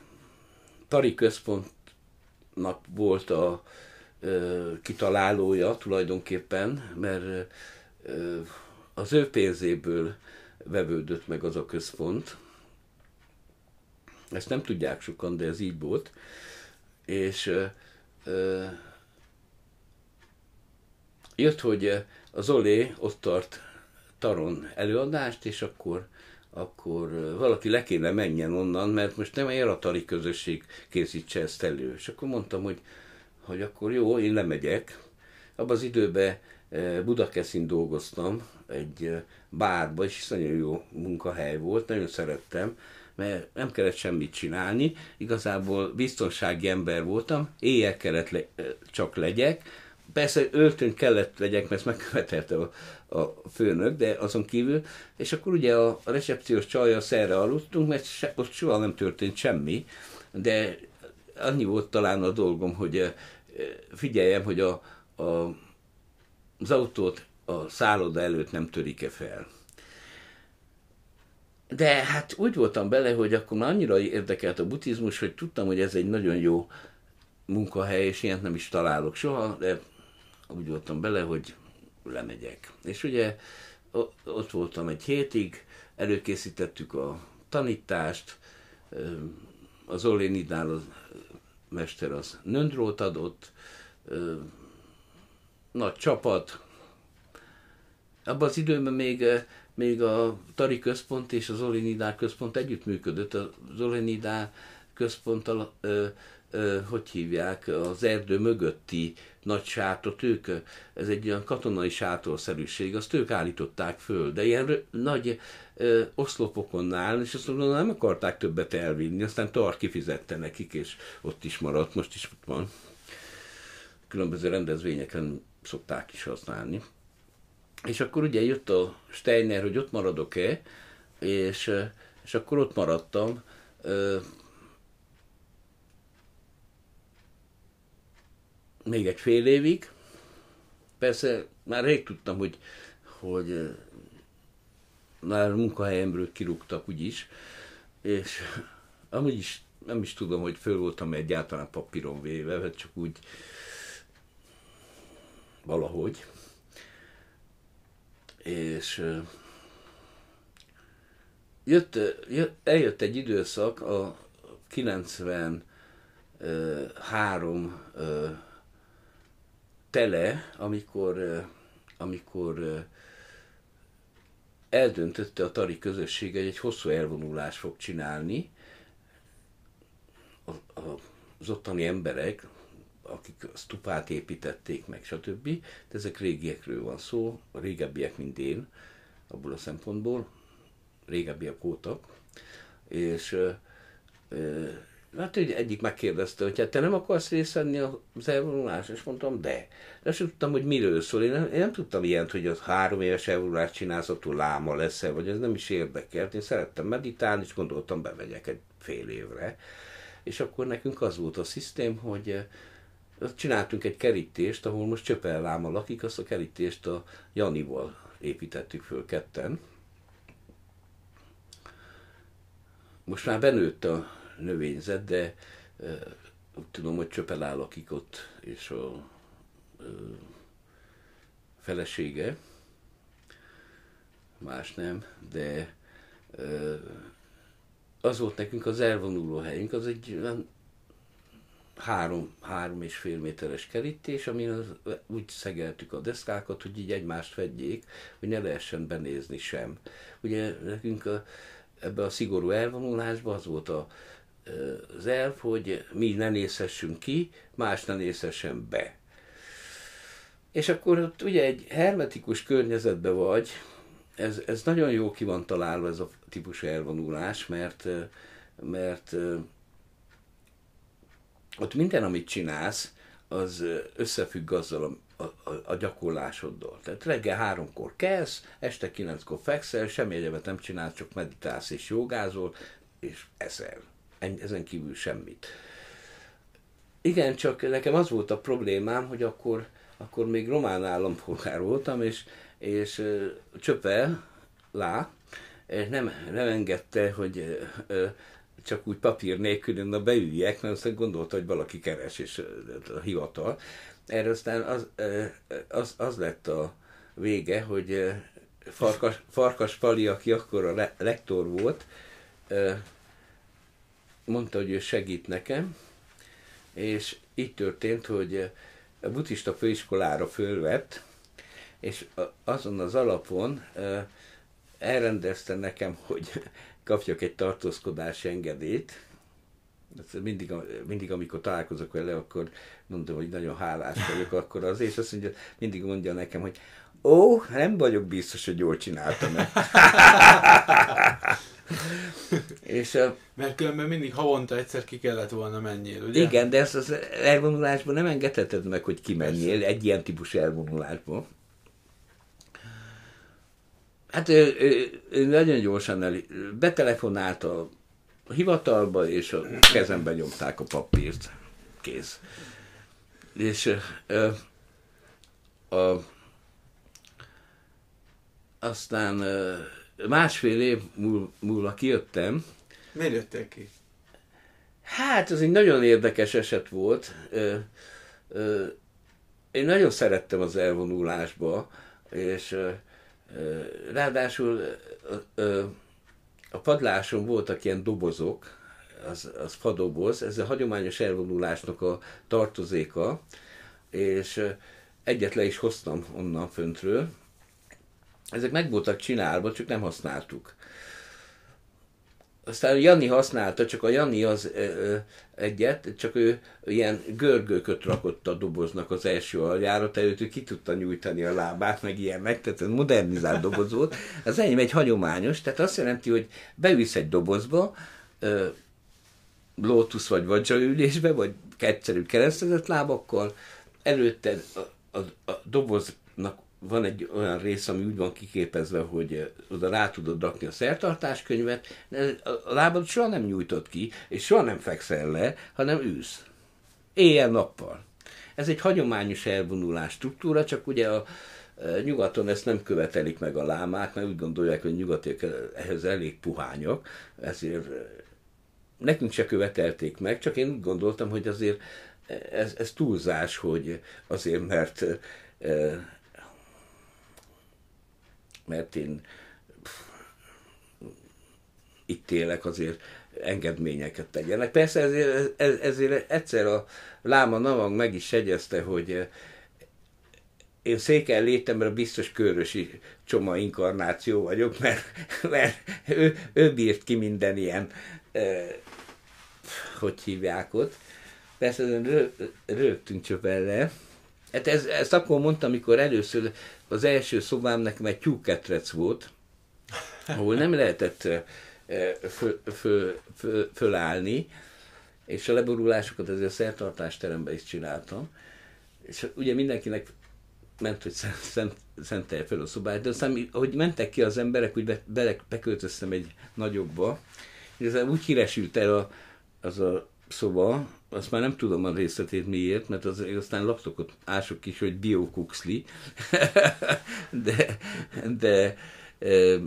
Tari Központnak volt a kitalálója tulajdonképpen, mert az ő pénzéből vevődött meg az a központ. Ezt nem tudják sokan, de ez így volt. És ö, jött, hogy az Olé ott tart Taron előadást, és akkor akkor valaki le kéne menjen onnan, mert most nem a tari közösség készítse ezt elő. És akkor mondtam, hogy, hogy akkor jó, én lemegyek. Abban az időben Budakeszin dolgoztam, egy bárba, és nagyon jó munkahely volt, nagyon szerettem, mert nem kellett semmit csinálni, igazából biztonsági ember voltam, éjjel kellett le, csak legyek, persze öltöny kellett legyek, mert ezt megkövetelte a, a főnök, de azon kívül, és akkor ugye a, a recepciós csajjal szerre aludtunk, mert se, ott soha nem történt semmi, de annyi volt talán a dolgom, hogy figyeljem, hogy a, a, az autót a szálloda előtt nem törik-e fel. De hát úgy voltam bele, hogy akkor már annyira érdekelt a buddhizmus, hogy tudtam, hogy ez egy nagyon jó munkahely, és ilyet nem is találok soha, de úgy voltam bele, hogy lemegyek. És ugye ott voltam egy hétig, előkészítettük a tanítást, az Olénidnál a mester az nöndrót adott, nagy csapat, abban az időben még, eh, még a Tari Központ és az Olinidá Központ együttműködött. Az Olinidá Központtal, ö, ö, hogy hívják, az erdő mögötti nagy sátot, ők, ez egy olyan katonai sátorszerűség, azt ők állították föl, de ilyen nagy oszlopokon áll, és azt mondom, nem akarták többet elvinni, aztán Tar kifizette nekik, és ott is maradt, most is ott van. különböző rendezvényeken szokták is használni. És akkor ugye jött a Steiner, hogy ott maradok-e, és, és akkor ott maradtam. Még egy fél évig. Persze már rég tudtam, hogy, hogy már munkahelyemről kirúgtak úgyis, és amúgy is nem is tudom, hogy föl voltam egyáltalán papíron véve, csak úgy valahogy. És jött, jött, eljött egy időszak, a 93 tele, amikor, amikor eldöntötte a tari közösség, hogy egy hosszú elvonulást fog csinálni. Az ottani emberek, akik a stupát építették meg, stb. De ezek régiekről van szó, a régebbiek, mint én, abból a szempontból, régebbiek voltak, és Hát egy, egyik megkérdezte, hogy hát te nem akarsz részt venni az elvonulás, és mondtam, de. De sem tudtam, hogy miről szól. Én nem, én nem tudtam ilyet, hogy az három éves elvonulást csinálsz, attól láma lesz -e, vagy ez nem is érdekelt. Én szerettem meditálni, és gondoltam, bemegyek egy fél évre. És akkor nekünk az volt a szisztém, hogy csináltunk egy kerítést, ahol most Csöpel láma lakik, azt a kerítést a Janival építettük föl ketten. Most már benőtt a növényzet, de úgy tudom, hogy Csöpel lakik ott, és a felesége, más nem, de az volt nekünk az elvonuló helyünk, az egy három, három és fél méteres kerítés, amin az, úgy szegeltük a deszkákat, hogy így egymást fedjék, hogy ne lehessen benézni sem. Ugye nekünk a, ebbe a szigorú elvonulásba az volt a, az elv, hogy mi ne nézhessünk ki, más ne nézhessen be. És akkor ott ugye egy hermetikus környezetben vagy, ez, ez nagyon jó ki van találva ez a típusú elvonulás, mert, mert ott minden, amit csinálsz, az összefügg azzal a, a, a gyakorlásoddal. Tehát reggel háromkor kezd, este kilenckor fekszel, semmi egyebet nem csinálsz, csak meditálsz és jogázol, és eszel ezen kívül semmit. Igen, csak nekem az volt a problémám, hogy akkor, akkor még román állampolgár voltam, és, és Csöpel, lá, nem, nem engedte, hogy csak úgy papír nélkül na beüljek, mert aztán gondolta, hogy valaki keres, és a hivatal. Erre aztán az, az, az lett a vége, hogy Farkas, Farkas Pali, aki akkor a lektor volt, mondta, hogy ő segít nekem, és így történt, hogy a buddhista főiskolára fölvett, és azon az alapon elrendezte nekem, hogy kapjak egy tartózkodási engedélyt. Mindig, mindig, amikor találkozok vele, akkor mondom, hogy nagyon hálás vagyok akkor az, és azt mondja, mindig mondja nekem, hogy ó, nem vagyok biztos, hogy jól csináltam -e. és, Mert különben mindig havonta egyszer ki kellett volna menjél, ugye? Igen, de ezt az elvonulásban nem engedheted meg, hogy kimenjél egy ilyen típusú elvonulásból. Hát ő, ő, ő nagyon gyorsan el, betelefonált a hivatalba, és a kezembe nyomták a papírt. Kész. És ö, a, aztán ö, másfél év múl, múlva kijöttem. Miért jöttél ki? Hát, ez egy nagyon érdekes eset volt. Ö, ö, én nagyon szerettem az elvonulásba, és ráadásul a padláson voltak ilyen dobozok, az, az fadoboz, ez a hagyományos elvonulásnak a tartozéka, és egyet le is hoztam onnan föntről, ezek meg voltak csinálva, csak nem használtuk. Aztán Jani használta, csak a Jani az ö, ö, egyet, csak ő ilyen görgőköt rakott a doboznak az első aljára, tehát ő ki tudta nyújtani a lábát, meg ilyenek, tehát ez modernizált doboz volt. Az enyém egy hagyományos, tehát azt jelenti, hogy bevisz egy dobozba, ö, Lotus vagy vadzsa ülésbe, vagy egyszerű keresztezett lábakkal, előtte a, a, a doboznak van egy olyan rész, ami úgy van kiképezve, hogy oda rá tudod rakni a szertartáskönyvet, de a lábad soha nem nyújtott ki, és soha nem fekszel le, hanem űsz. Éjjel-nappal. Ez egy hagyományos elvonulás struktúra, csak ugye a, Nyugaton ezt nem követelik meg a lámák, mert úgy gondolják, hogy nyugatiak ehhez elég puhányok, ezért nekünk se követelték meg, csak én úgy gondoltam, hogy azért ez, ez túlzás, hogy azért, mert mert én itt élek, azért engedményeket tegyenek. Persze ezért, ezért egyszer a Láma Navang meg is segyezte, hogy én széken létemre biztos körösi csoma inkarnáció vagyok, mert, mert ő, ő bírt ki minden ilyen, eh, hogy hívják ott. Persze rö, rögtünk csöpelle. Hát ez, ezt akkor mondtam, amikor először az első szobám nekem egy tyúketrec volt, ahol nem lehetett föl, föl, föl, fölállni, és a leborulásokat ezért a szertartásteremben is csináltam. És ugye mindenkinek ment, hogy szent, szentelje fel a szobát, de aztán, ahogy mentek ki az emberek, úgy be, bele, beköltöztem egy nagyobbba, és úgy híresült el a, az a szoba, azt már nem tudom a részletét miért, mert az, aztán laptokot ások is, hogy Bio Kuxli, de, de e,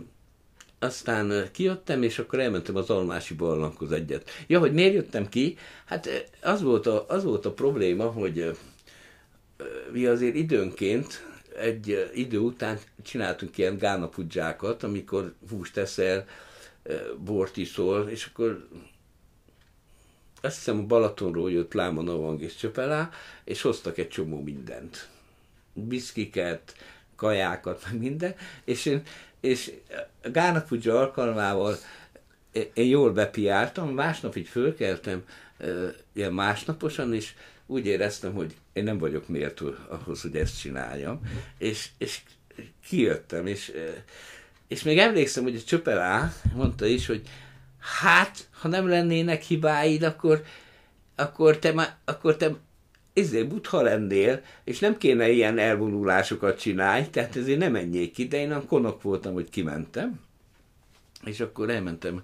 aztán kijöttem, és akkor elmentem az Almási barlanghoz egyet. Ja, hogy miért jöttem ki? Hát az volt a, az volt a probléma, hogy mi azért időnként, egy idő után csináltunk ilyen gánapudzsákat, amikor húst teszel, bort iszol, és akkor azt hiszem a Balatonról jött Láma Navang és Csöpelá, és hoztak egy csomó mindent. Biszkiket, kajákat, meg minden, és én, és a Gánapudja alkalmával én jól bepiáltam, másnap így fölkeltem, ilyen másnaposan, és úgy éreztem, hogy én nem vagyok méltó ahhoz, hogy ezt csináljam, és, és kijöttem, és, és még emlékszem, hogy a Csöpelá mondta is, hogy hát, ha nem lennének hibáid, akkor, akkor te, akkor te ezért butha lennél, és nem kéne ilyen elvonulásokat csinálni, tehát ezért nem menjék ki, de én a konok voltam, hogy kimentem, és akkor elmentem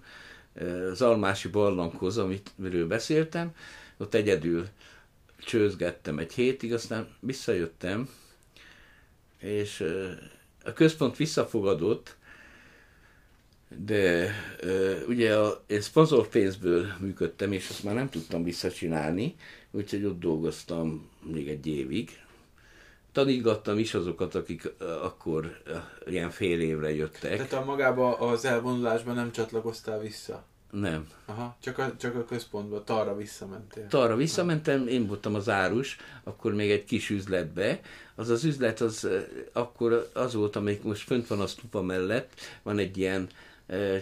az Almási barlanghoz, amit, miről beszéltem, ott egyedül csőzgettem egy hétig, aztán visszajöttem, és a központ visszafogadott, de ugye a, én szponzorpénzből működtem, és azt már nem tudtam visszacsinálni, úgyhogy ott dolgoztam még egy évig. Tanítgattam is azokat, akik akkor ilyen fél évre jöttek. Tehát a magába az elvonulásban nem csatlakoztál vissza? Nem. Aha, csak a, csak a központba, Tarra visszamentél. Tarra visszamentem, én voltam az árus, akkor még egy kis üzletbe. Az az üzlet, az akkor az volt, amelyik most fönt van a stupa mellett, van egy ilyen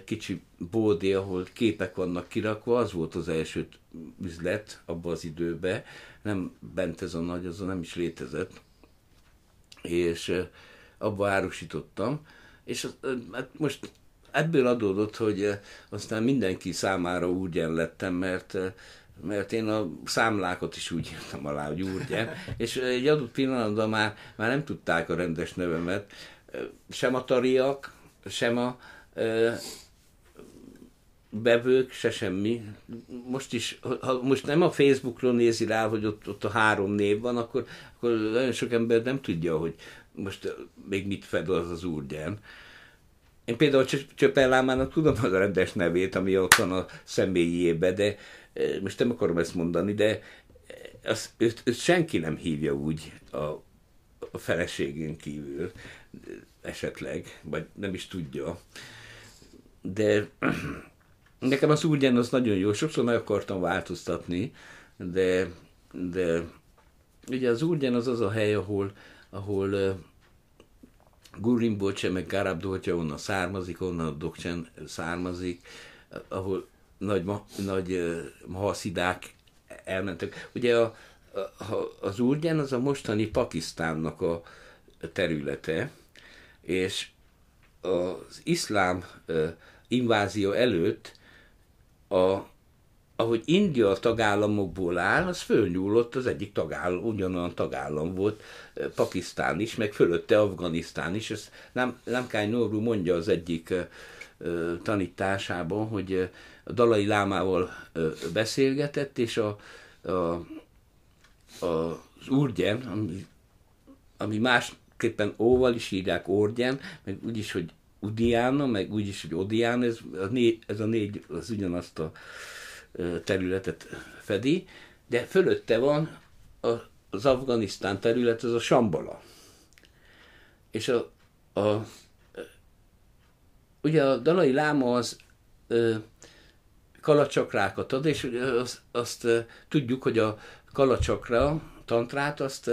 kicsi bódé, ahol képek vannak kirakva, az volt az első üzlet abban az időben, nem bent ez a nagy, az nem is létezett, és abba árusítottam, és hát most ebből adódott, hogy aztán mindenki számára úgy lettem, mert mert én a számlákat is úgy írtam alá, hogy Úrgyen, és egy adott pillanatban már, már nem tudták a rendes nevemet, sem a tariak, sem a bevők, se semmi. Most is, ha most nem a Facebookról nézi rá, hogy ott, ott a három név van, akkor, akkor nagyon sok ember nem tudja, hogy most még mit fed az az úrgyen. Én például Csöpellámának tudom az a rendes nevét, ami ott van a személyébe, de most nem akarom ezt mondani, de azt, őt, őt senki nem hívja úgy a, a feleségén kívül esetleg, vagy nem is tudja. De nekem az úgy az nagyon jó, sokszor meg akartam változtatni, de, de ugye az Úrgyen az az a hely, ahol, ahol uh, Gurin Bocse, meg Garab Dolcsa onnan származik, onnan a Dokcsen származik, ahol nagy, nagy uh, mahaszidák elmentek. Ugye a, a, az Úrgyen az a mostani Pakisztánnak a területe, és az iszlám uh, invázió előtt a, ahogy India a tagállamokból áll, az fölnyúlott az egyik tagállam, ugyanolyan tagállam volt, Pakisztán is, meg fölötte Afganisztán is. Ezt nem, Kány Norú mondja az egyik tanításában, hogy a Dalai Lámával beszélgetett, és a, a, a, az Urgyen, ami, ami másképpen óval is írják Orgyen, meg úgyis, hogy Udiana, meg úgyis, hogy Odián, ez a, négy, ez a négy az ugyanazt a területet fedi, de fölötte van a, az Afganisztán terület, ez a Sambala. És a, a, ugye a Dalai Láma az ö, kalacsakrákat ad, és azt, azt tudjuk, hogy a kalacsakra tantrát azt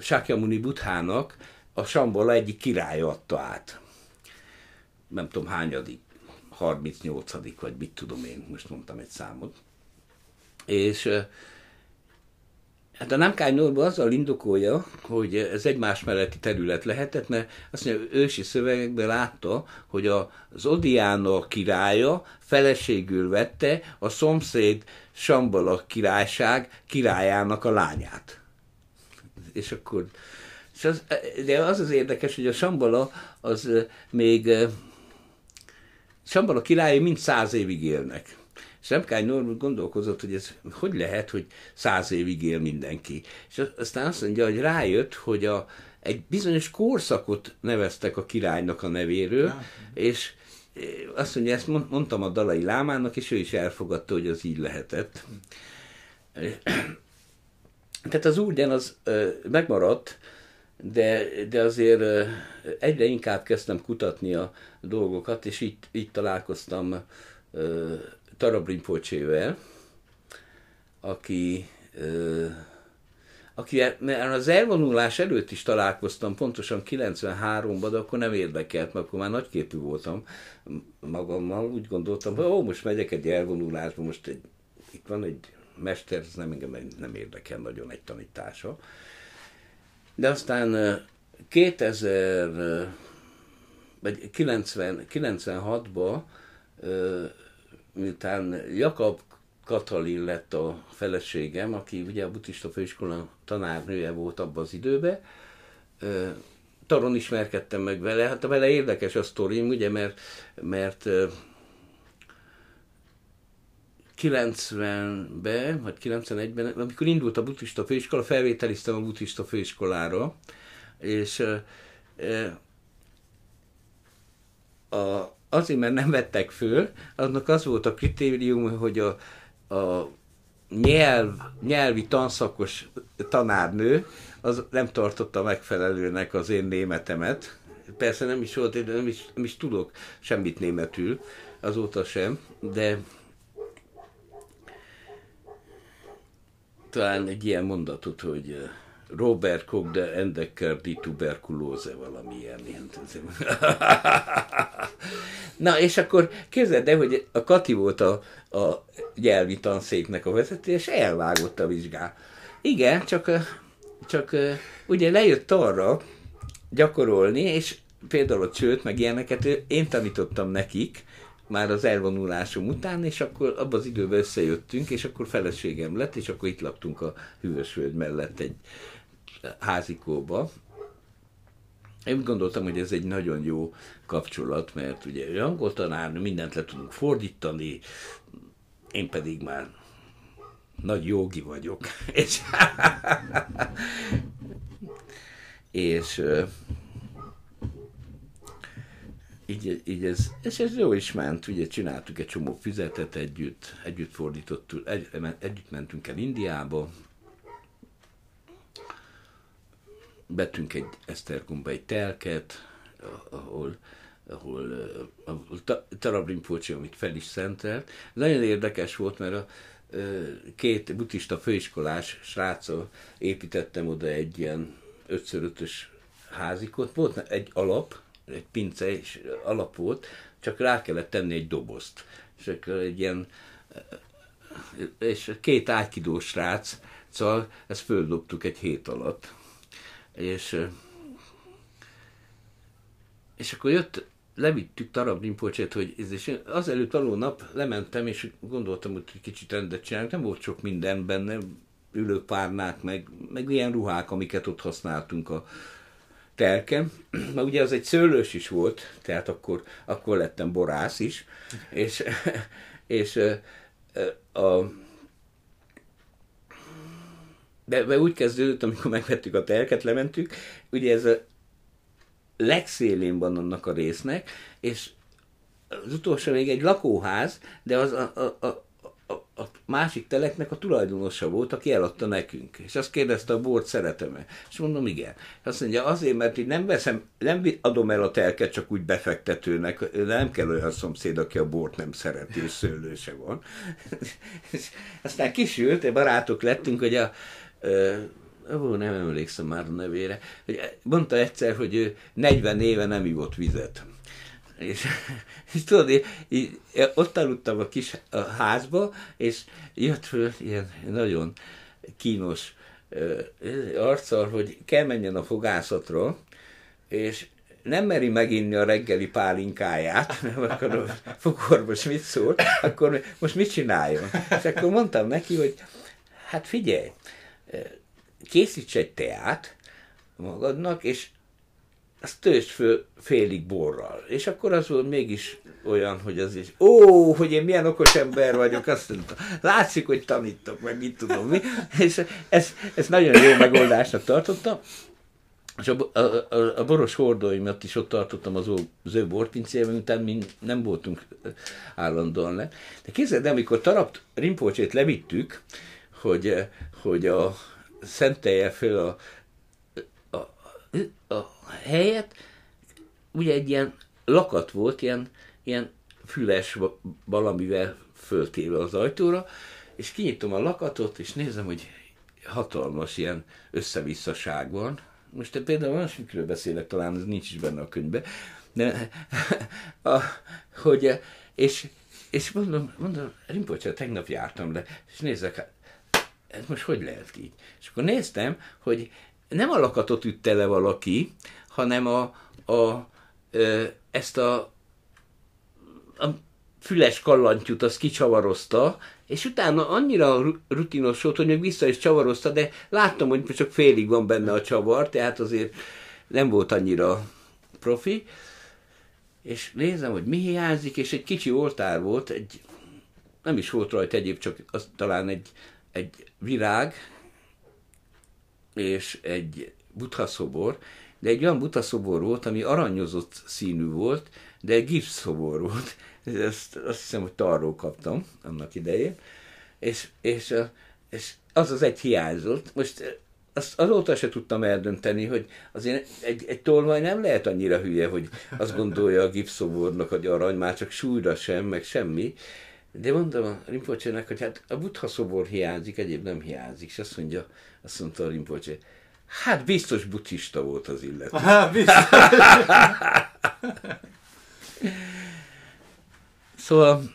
Sákyamuni Buthának a Sambala egyik királya adta át. Nem tudom hányadik, 38 vagy mit tudom én, most mondtam egy számot. És Hát a Namkány Norba azzal indokolja, hogy ez egymás melletti terület lehetett, mert azt mondja, ősi szövegekben látta, hogy az Odiána királya feleségül vette a szomszéd Sambala királyság királyának a lányát. És akkor és az, de az az érdekes, hogy a Sambala az még Sambala királyai mind száz évig élnek. Semkány Norman gondolkozott, hogy ez hogy lehet, hogy száz évig él mindenki. És aztán azt mondja, hogy rájött, hogy a, egy bizonyos korszakot neveztek a királynak a nevéről, ja. és eh, azt mondja, ezt mondtam a Dalai Lámának, és ő is elfogadta, hogy az így lehetett. Tehát az úrgyen az ö, megmaradt, de, de azért egyre inkább kezdtem kutatni a dolgokat, és itt, itt találkoztam ö, Tarabrinpocsével, aki, aki mert az elvonulás előtt is találkoztam, pontosan 93-ban, de akkor nem érdekelt, mert akkor már nagyképű voltam magammal, úgy gondoltam, hogy ó, most megyek egy elvonulásba, most egy, itt van egy mester, ez nem, engem nem érdekel nagyon egy tanítása. De aztán 2000, vagy 90, 96-ban miután Jakab Katalin lett a feleségem, aki ugye a buddhista főiskola tanárnője volt abban az időben, Taron ismerkedtem meg vele, hát vele érdekes a sztorim, ugye, mert, mert 90-ben, vagy 91-ben, amikor indult a buddhista főiskola, felvételiztem a buddhista főiskolára, és a, azért, mert nem vettek föl, annak az volt a kritérium, hogy a, a nyelv, nyelvi tanszakos tanárnő az nem tartotta megfelelőnek az én németemet. Persze nem is volt, nem is, nem is tudok semmit németül, azóta sem, de talán egy ilyen mondatot, hogy Robert Koch de Endecker di tuberkulóze, valami ilyen. Na, és akkor képzeld el, hogy a Kati volt a, a nyelvi tanszéknek a vezető, és elvágott a vizsgál. Igen, csak, csak ugye lejött arra gyakorolni, és például a csőt, meg ilyeneket én tanítottam nekik, már az elvonulásom után, és akkor abban az időben összejöttünk, és akkor feleségem lett, és akkor itt laktunk a hűvösvölgy mellett egy házikóba. Én úgy gondoltam, hogy ez egy nagyon jó kapcsolat, mert ugye angol tanárnő, mindent le tudunk fordítani, én pedig már nagy jogi vagyok. És, és így, így ez, és ez jó is ment, ugye csináltuk egy csomó füzetet együtt, együtt fordítottuk, egy, együtt mentünk el Indiába, bettünk egy Esztergomba egy telket, ahol ahol, ahol Tarabrin Pocsi, amit fel is szentelt. Nagyon érdekes volt, mert a két buddhista főiskolás sráccal építettem oda egy ilyen 5x5-ös házikot. Volt egy alap, egy pince és alap csak rá kellett tenni egy dobozt. És akkor egy ilyen és két ágykidós srác, szóval ezt földobtuk egy hét alatt és, és akkor jött levittük Tarab Rinpoche-t, hogy ez, és azelőtt való nap lementem, és gondoltam, hogy kicsit rendet csinálunk, nem volt sok minden benne, ülőpárnák, meg, meg ilyen ruhák, amiket ott használtunk a telken. Mert ugye az egy szőlős is volt, tehát akkor, akkor lettem borász is, és, és a, de, de úgy kezdődött, amikor megvettük a telket, lementük, ugye ez a legszélén van annak a résznek, és az utolsó még egy lakóház, de az a, a, a, a, másik teleknek a tulajdonosa volt, aki eladta nekünk. És azt kérdezte, a bort szeretem-e? És mondom, igen. Azt mondja, azért, mert így nem veszem, nem adom el a telket csak úgy befektetőnek, nem kell olyan szomszéd, aki a bort nem szereti, és szőlőse van. és aztán kisült, barátok lettünk, hogy a, ó, nem emlékszem már a nevére, mondta egyszer, hogy ő 40 éve nem ivott vizet. És, és tudod, én, én, ott aludtam a kis a házba, és jött föl ilyen nagyon kínos uh, arccal, hogy kell menjen a fogászatra, és nem meri meginni a reggeli pálinkáját, nem akkor a fogorvos mit szól, akkor most mit csináljon? És akkor mondtam neki, hogy hát figyelj, készíts egy teát magadnak, és azt töltsd föl félig borral. És akkor az volt mégis olyan, hogy az is, ó, hogy én milyen okos ember vagyok, azt mondta, látszik, hogy tanítok, meg mit tudom mi. És ez, ez nagyon jó megoldásnak tartottam. És a, a, a, a boros hordóimat is ott tartottam az, az ő borpincében, miután mi nem voltunk állandóan le. De képzeld, amikor Tarapt Rimpolcsét levittük, hogy, hogy a szentelje föl a, a helyet, ugye egy ilyen lakat volt, ilyen, ilyen füles valamivel föltéve az ajtóra, és kinyitom a lakatot, és nézem, hogy hatalmas ilyen összevisszaság van. Most például olyasmikről beszélek, talán ez nincs is benne a könyvben, de a, hogy, és, és mondom, mondom, Rinpoche, tegnap jártam le, és nézek, hát ez most hogy lehet így? És akkor néztem, hogy nem a lakatot ütte le valaki, hanem a, a, ezt a, a füles kallantyút azt kicsavarozta, és utána annyira rutinos volt, hogy vissza is csavarozta, de láttam, hogy csak félig van benne a csavar, tehát azért nem volt annyira profi. És nézem, hogy mi hiányzik, és egy kicsi oltár volt, egy, nem is volt rajta egyéb, csak az talán egy egy virág és egy buddha szobor, de egy olyan buddha szobor volt, ami aranyozott színű volt, de egy gipsz szobor volt. Ezt azt hiszem, hogy tarról kaptam annak idején. És, és, és az az egy hiányzott. Most azt azóta se tudtam eldönteni, hogy azért egy, egy tolvaj nem lehet annyira hülye, hogy azt gondolja a gipszobornak, hogy arany, már csak súlyra sem, meg semmi. De mondom a Rinpoche-nek, hogy hát a buddha szobor hiányzik, egyéb nem hiányzik. És azt mondja, azt mondta a Rinpoche, hát biztos buddhista volt az illető. Hát biztos. szóval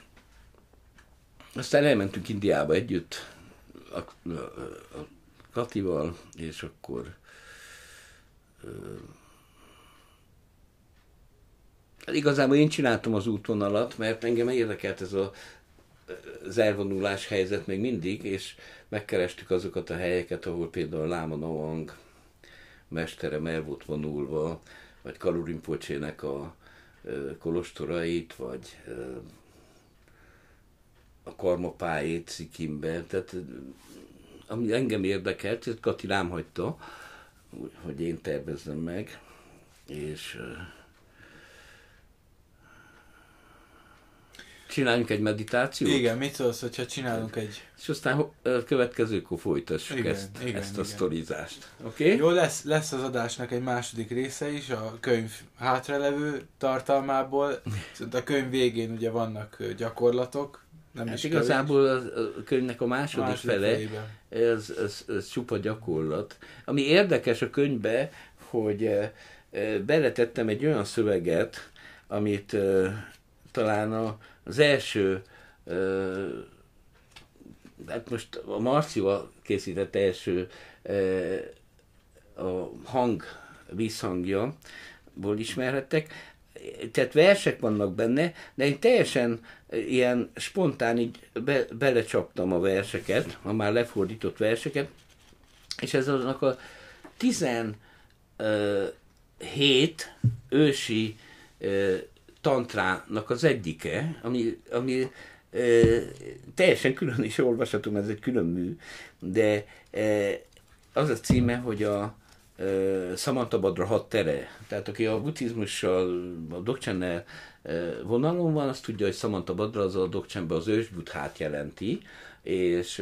aztán elmentünk Indiába együtt a, a, a Katival, és akkor Hát igazából én csináltam az útvonalat, mert engem érdekelt ez a az elvonulás helyzet még mindig, és megkerestük azokat a helyeket, ahol például Láma Noang mestere el volt vonulva, vagy Kalurimpocsének a kolostorait, vagy a karmapájét Szikimbe. Tehát ami engem érdekelt, ezt Kati rám hagyta, hogy én tervezzem meg, és Csináljunk egy meditációt? Igen, mit szólsz, hogyha csinálunk egy... És aztán következőkor folytassuk igen, ezt, igen, ezt a igen. sztorizást. Okay? Jó, lesz, lesz az adásnak egy második része is, a könyv hátralevő tartalmából. A könyv végén ugye vannak gyakorlatok, nem hát is igazából a, a könyvnek a második, a második fele, ez, ez, ez csupa gyakorlat. Ami érdekes a könyvbe, hogy beletettem egy olyan szöveget, amit talán a, az első, hát most a Marcival készített első a hang, vízhangja, ból ismerhettek. tehát versek vannak benne, de én teljesen ilyen spontán így be, belecsaptam a verseket, a már lefordított verseket, és ez aznak a 17 ősi tantrának az egyike, ami, ami teljesen külön is olvashatom, ez egy külön mű, de az a címe, hogy a Samantabadra hat tere. Tehát aki a buddhizmussal, a dokcsennel vonalon van, azt tudja, hogy Samantabadra az a dokcsenben az ősbuddhát jelenti, és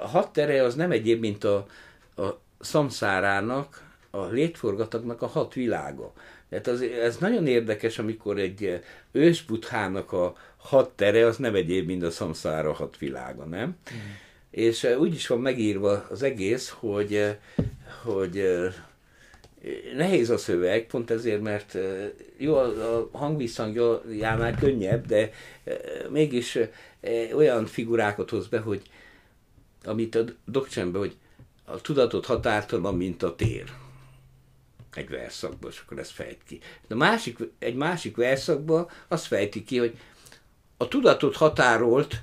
a hat tere az nem egyéb, mint a, a szamszárának, a létforgatagnak a hat világa. Tehát az, ez nagyon érdekes, amikor egy ősbuthának a hat tere, az nem egyéb, mint a szamszára hat világa, nem? Mm. És úgy is van megírva az egész, hogy, hogy nehéz a szöveg, pont ezért, mert jó, a hangvisszhangjánál könnyebb, de mégis olyan figurákat hoz be, hogy amit a dokcsembe, hogy a tudatot határtalan, mint a tér. Egy verszakban, és akkor ez fejt ki. De másik, egy másik verszakban azt fejti ki, hogy a tudatot határolt,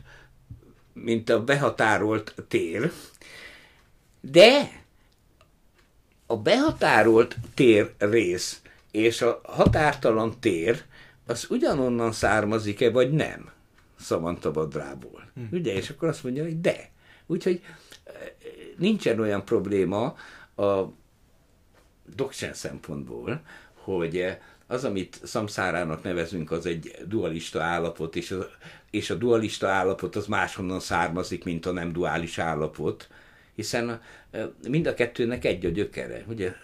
mint a behatárolt tér, de a behatárolt tér rész és a határtalan tér, az ugyanonnan származik-e, vagy nem? Szavantabadrából. Hm. Ugye? És akkor azt mondja, hogy de. Úgyhogy nincsen olyan probléma a doksen szempontból, hogy az, amit szamszárának nevezünk, az egy dualista állapot, és a, és a dualista állapot az máshonnan származik, mint a nem duális állapot, hiszen mind a kettőnek egy a gyökere. Ugye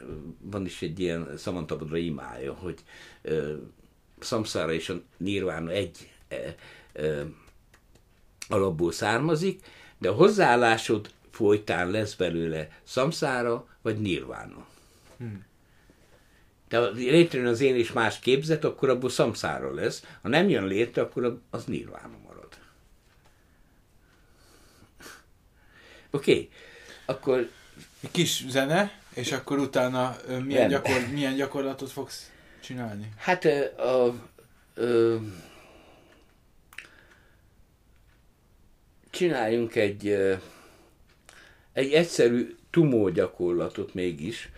van is egy ilyen szamantabodra imája, hogy szamszára és a nirvána egy alapból származik, de a hozzáállásod folytán lesz belőle szamszára vagy nirvána. Hmm. De ha létrejön az én és más képzet, akkor abból szamszára lesz. Ha nem jön létre, akkor az nirvána marad. Oké, okay. akkor... Egy kis zene, és akkor utána milyen, gyakor, milyen gyakorlatot fogsz csinálni? Hát a, a, a csináljunk egy, egy egyszerű tumó gyakorlatot mégis,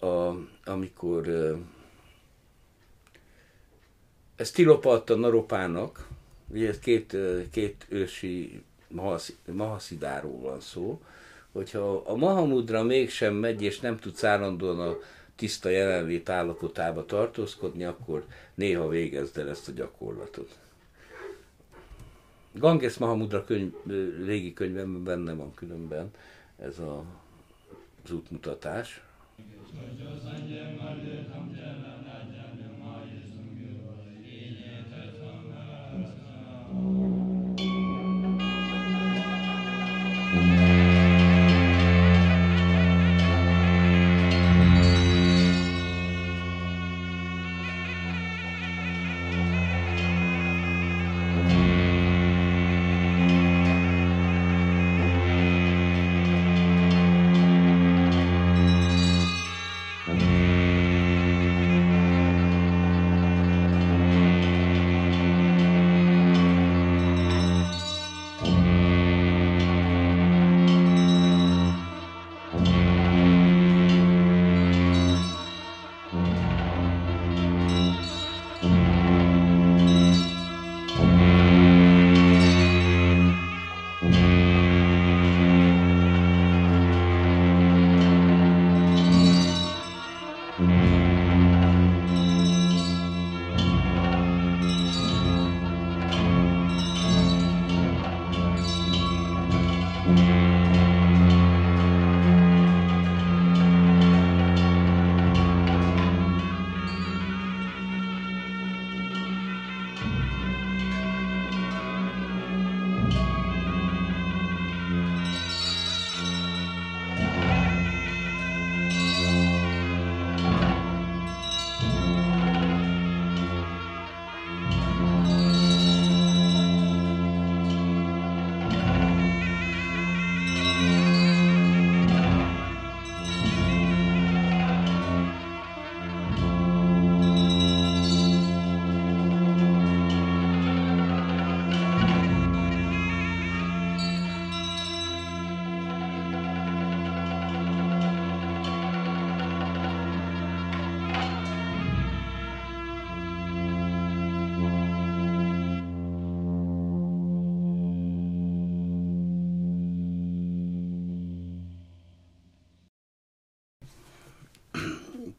a, amikor ez Tilopatta Naropának, ugye két, két ősi Mahaszidáról van szó, hogyha a Mahamudra mégsem megy, és nem tudsz állandóan a tiszta jelenlét állapotába tartózkodni, akkor néha végezd el ezt a gyakorlatot. Ganges Mahamudra könyv, régi könyvemben benne van különben ez a, az útmutatás.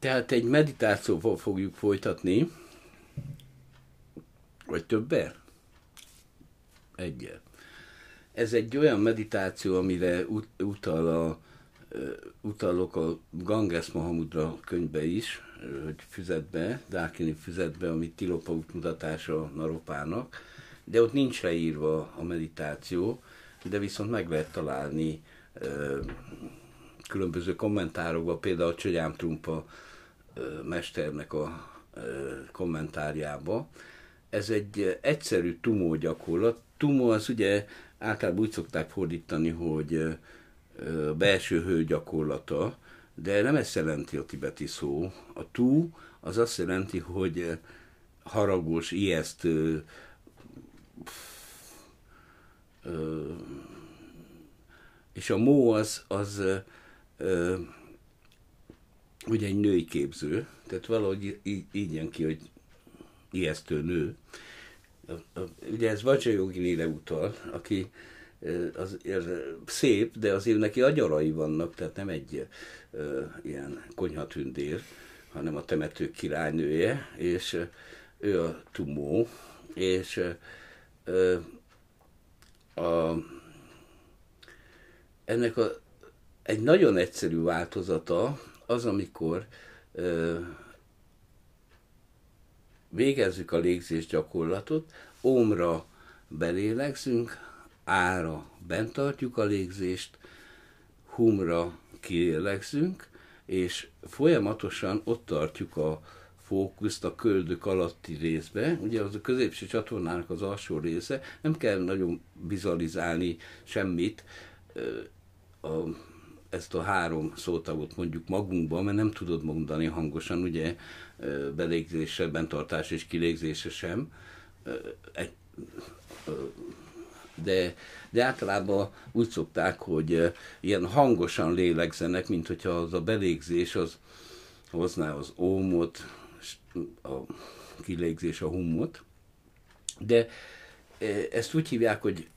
Tehát egy meditációval fogjuk folytatni, vagy többel? Egyel. Ez egy olyan meditáció, amire ut- utal a, utalok a Ganges Mahamudra könyvbe is, hogy füzetbe, Dákini füzetbe, amit Tilopa útmutatása Naropának, de ott nincs leírva a meditáció, de viszont meg lehet találni különböző kommentárokban, például a Csögyám Trumpa mesternek a kommentárjába. Ez egy egyszerű tumó gyakorlat. Tumó az ugye általában úgy szokták fordítani, hogy belső hő gyakorlata, de nem ezt jelenti a tibeti szó. A tú az azt jelenti, hogy haragos, ijesztő, és a mó az, az ugye egy női képző, tehát valahogy így, így jön ki, hogy ijesztő nő. Ugye ez Vajrayogini-re utal, aki az szép, de azért neki agyarai vannak, tehát nem egy ö, ilyen konyhatündér, hanem a temető királynője, és ő a tumó, és ö, a, ennek a, egy nagyon egyszerű változata az, amikor ö, végezzük a légzés gyakorlatot, ómra belélegzünk, ára bent tartjuk a légzést, humra kilélegzünk, és folyamatosan ott tartjuk a fókuszt a köldök alatti részbe, ugye az a középső csatornának az alsó része, nem kell nagyon vizualizálni semmit, a, ezt a három szótagot mondjuk magunkban, mert nem tudod mondani hangosan, ugye belégzése, bentartás és kilégzése sem. De, de általában úgy szokták, hogy ilyen hangosan lélegzenek, mint hogyha az a belégzés az hozná az ómot, a kilégzés a hummot, de ezt úgy hívják, hogy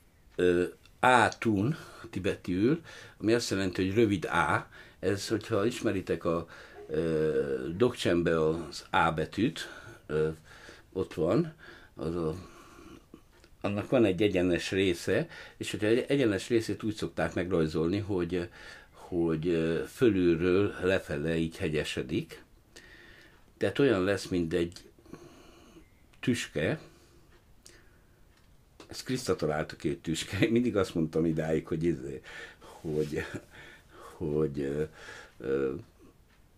A-tun, tibetiül, ami azt jelenti, hogy rövid A. Ez, hogyha ismeritek a dokcsembe az A betűt, ott van, az a, annak van egy egyenes része, és hogyha egy egyenes részét úgy szokták megrajzolni, hogy, hogy fölülről lefele így hegyesedik, tehát olyan lesz, mint egy tüske, ezt Kriszta találta két tüske, én mindig azt mondtam idáig, hogy, izé, hogy, hogy uh, uh,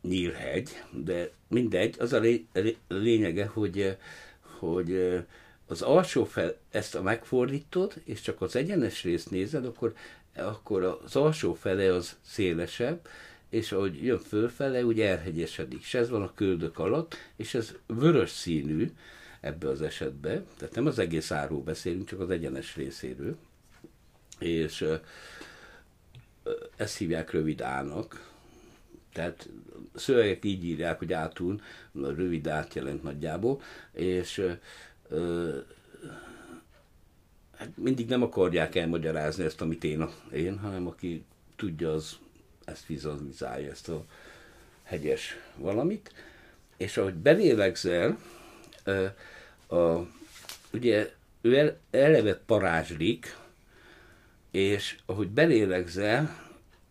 nyílhegy, de mindegy, az a lényege, hogy, hogy az alsó fel, ezt a megfordítod, és csak az egyenes részt nézed, akkor, akkor az alsó fele az szélesebb, és ahogy jön fölfele, úgy elhegyesedik. És ez van a köldök alatt, és ez vörös színű ebbe az esetben, tehát nem az egész áró beszélünk, csak az egyenes részéről. És ezt hívják rövid ának, tehát szövegek így írják, hogy átún, rövid át jelent nagyjából, és ö, hát mindig nem akarják elmagyarázni ezt, amit én, én, hanem aki tudja, az ezt vizualizálja, ezt a hegyes valamit, és ahogy belélegzel, a, ugye ő el, eleve parázslik, és ahogy belélegzel,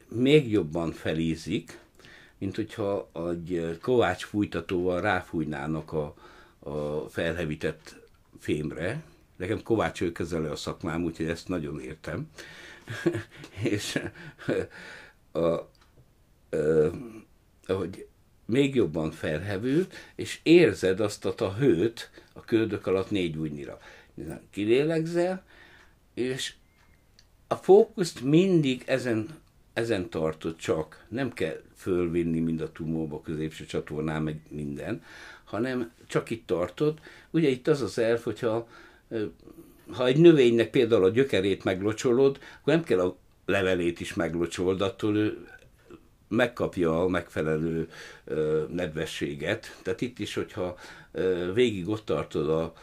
még jobban felízik, mint hogyha egy kovács fújtatóval ráfújnának a, a felhevített fémre. Nekem Kovács ő közele a szakmám, úgyhogy ezt nagyon értem. és a, ö, hogy még jobban felhevül, és érzed azt a hőt a köldök alatt négy újnyira. Kilélegzel, és a fókuszt mindig ezen, ezen tartod csak. Nem kell fölvinni mind a tumóba, középső csatornán, meg minden, hanem csak itt tartod. Ugye itt az az elf, hogyha ha egy növénynek például a gyökerét meglocsolod, akkor nem kell a levelét is meglocsold, attól ő megkapja a megfelelő nedvességet. Tehát itt is, hogyha végig ott tartod a,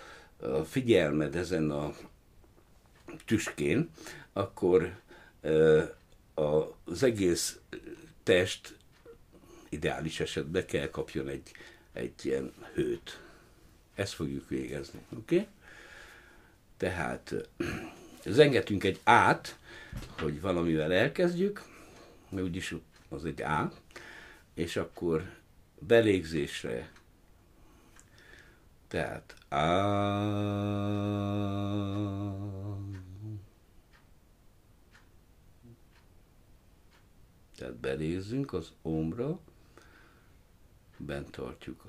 figyelmed ezen a tüskén, akkor az egész test ideális esetben kell kapjon egy, egy ilyen hőt. Ezt fogjuk végezni, oké? Okay? Tehát zengetünk egy át, hogy valamivel elkezdjük, mert úgyis az egy A, és akkor belégzésre, tehát A, tehát belézzünk az omra, bent tartjuk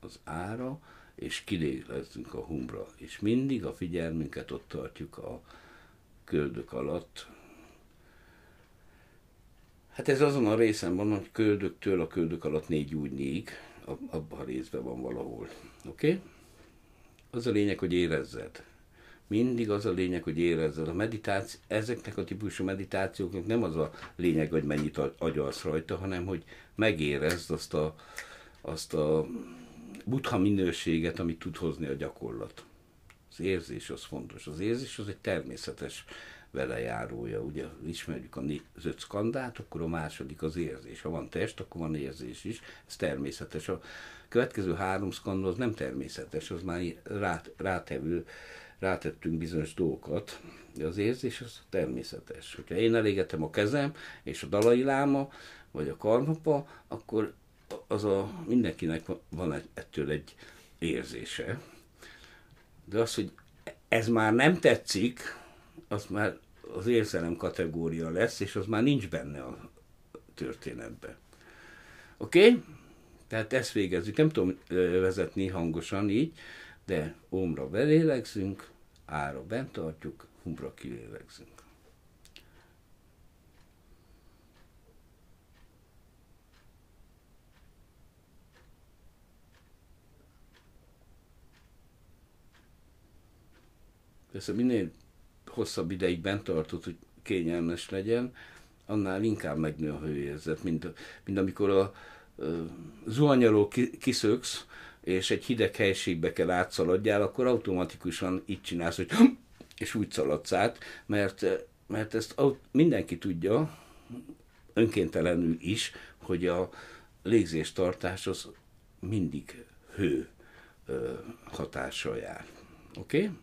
az ára, és kilélezzünk a humra. És mindig a figyelmünket ott tartjuk a köldök alatt. Hát ez azon a részen van, hogy köldöktől a köldök alatt négy négy, abban a részben van valahol. Oké? Okay? Az a lényeg, hogy érezzed. Mindig az a lényeg, hogy érezzed. A meditáció, ezeknek a típusú meditációknak nem az a lényeg, hogy mennyit agyalsz rajta, hanem hogy megérezd azt a, azt a buddha minőséget, amit tud hozni a gyakorlat. Az érzés az fontos. Az érzés az egy természetes velejárója. Ugye ismerjük a az öt skandát, akkor a második az érzés. Ha van test, akkor van érzés is. Ez természetes. A következő három skanda az nem természetes, az már rát, rátevő, rátettünk bizonyos dolgokat, de az érzés az természetes. Hogyha én elégetem a kezem, és a dalai láma, vagy a karmapa, akkor az a, mindenkinek van ettől egy érzése. De az, hogy ez már nem tetszik, az már az érzelem kategória lesz, és az már nincs benne a történetben. Oké? Okay? Tehát ezt végezzük. Nem tudom vezetni hangosan így, de ómra belélegzünk, ára bent tartjuk, humra kilélegzünk. Persze minél hosszabb ideig bent tartott, hogy kényelmes legyen, annál inkább megnő a hőérzet, mint, mint amikor a, a zuhanyaló kiszöksz, és egy hideg helységbe kell átszaladjál, akkor automatikusan így csinálsz, hogy és úgy szaladsz át, mert, mert ezt mindenki tudja, önkéntelenül is, hogy a légzéstartás az mindig hő hatással jár. Oké? Okay?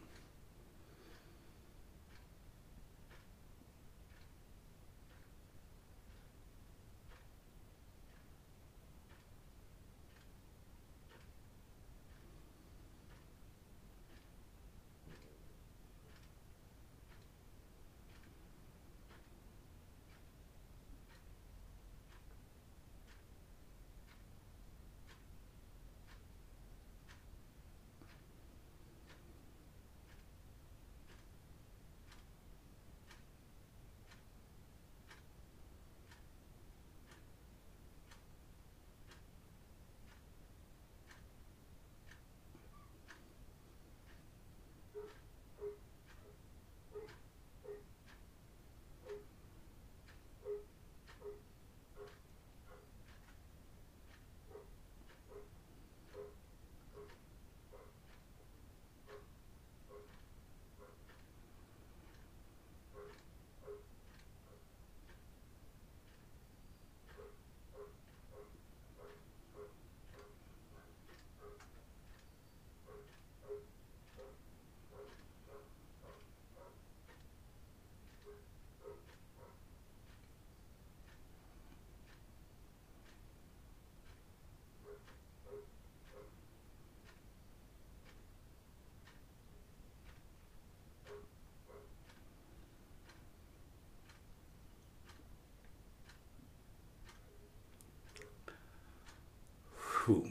Hú.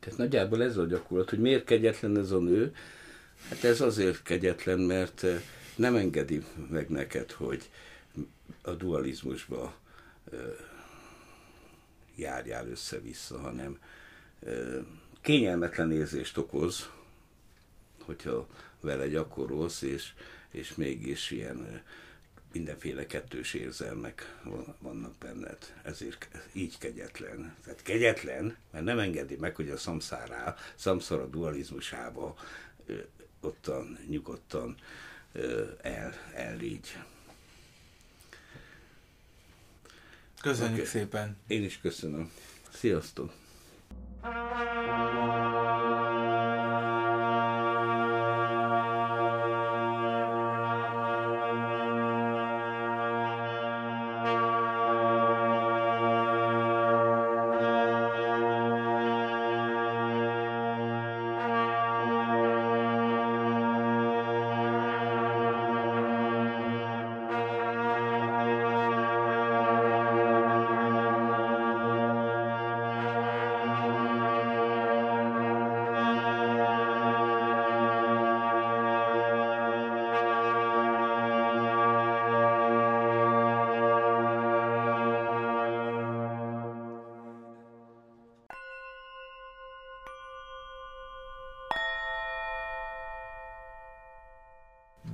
Tehát nagyjából ez a gyakorlat, hogy miért kegyetlen ez a nő. Hát ez azért kegyetlen, mert eh, nem engedi meg neked, hogy a dualizmusba eh, járjál össze-vissza, hanem eh, kényelmetlen érzést okoz, hogyha vele gyakorolsz, és, és mégis ilyen mindenféle kettős érzelmek vannak benned. Ezért így kegyetlen. Tehát kegyetlen, mert nem engedi meg, hogy a szamszárá, szamszor a dualizmusába ottan nyugodtan el, ellégy. Köszönjük okay. szépen! Én is köszönöm. Sziasztok!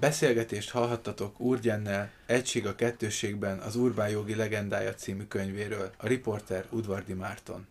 Beszélgetést hallhattatok Úrgyennel, Egység a kettősségben az Urbán jogi legendája című könyvéről, a riporter Udvardi Márton.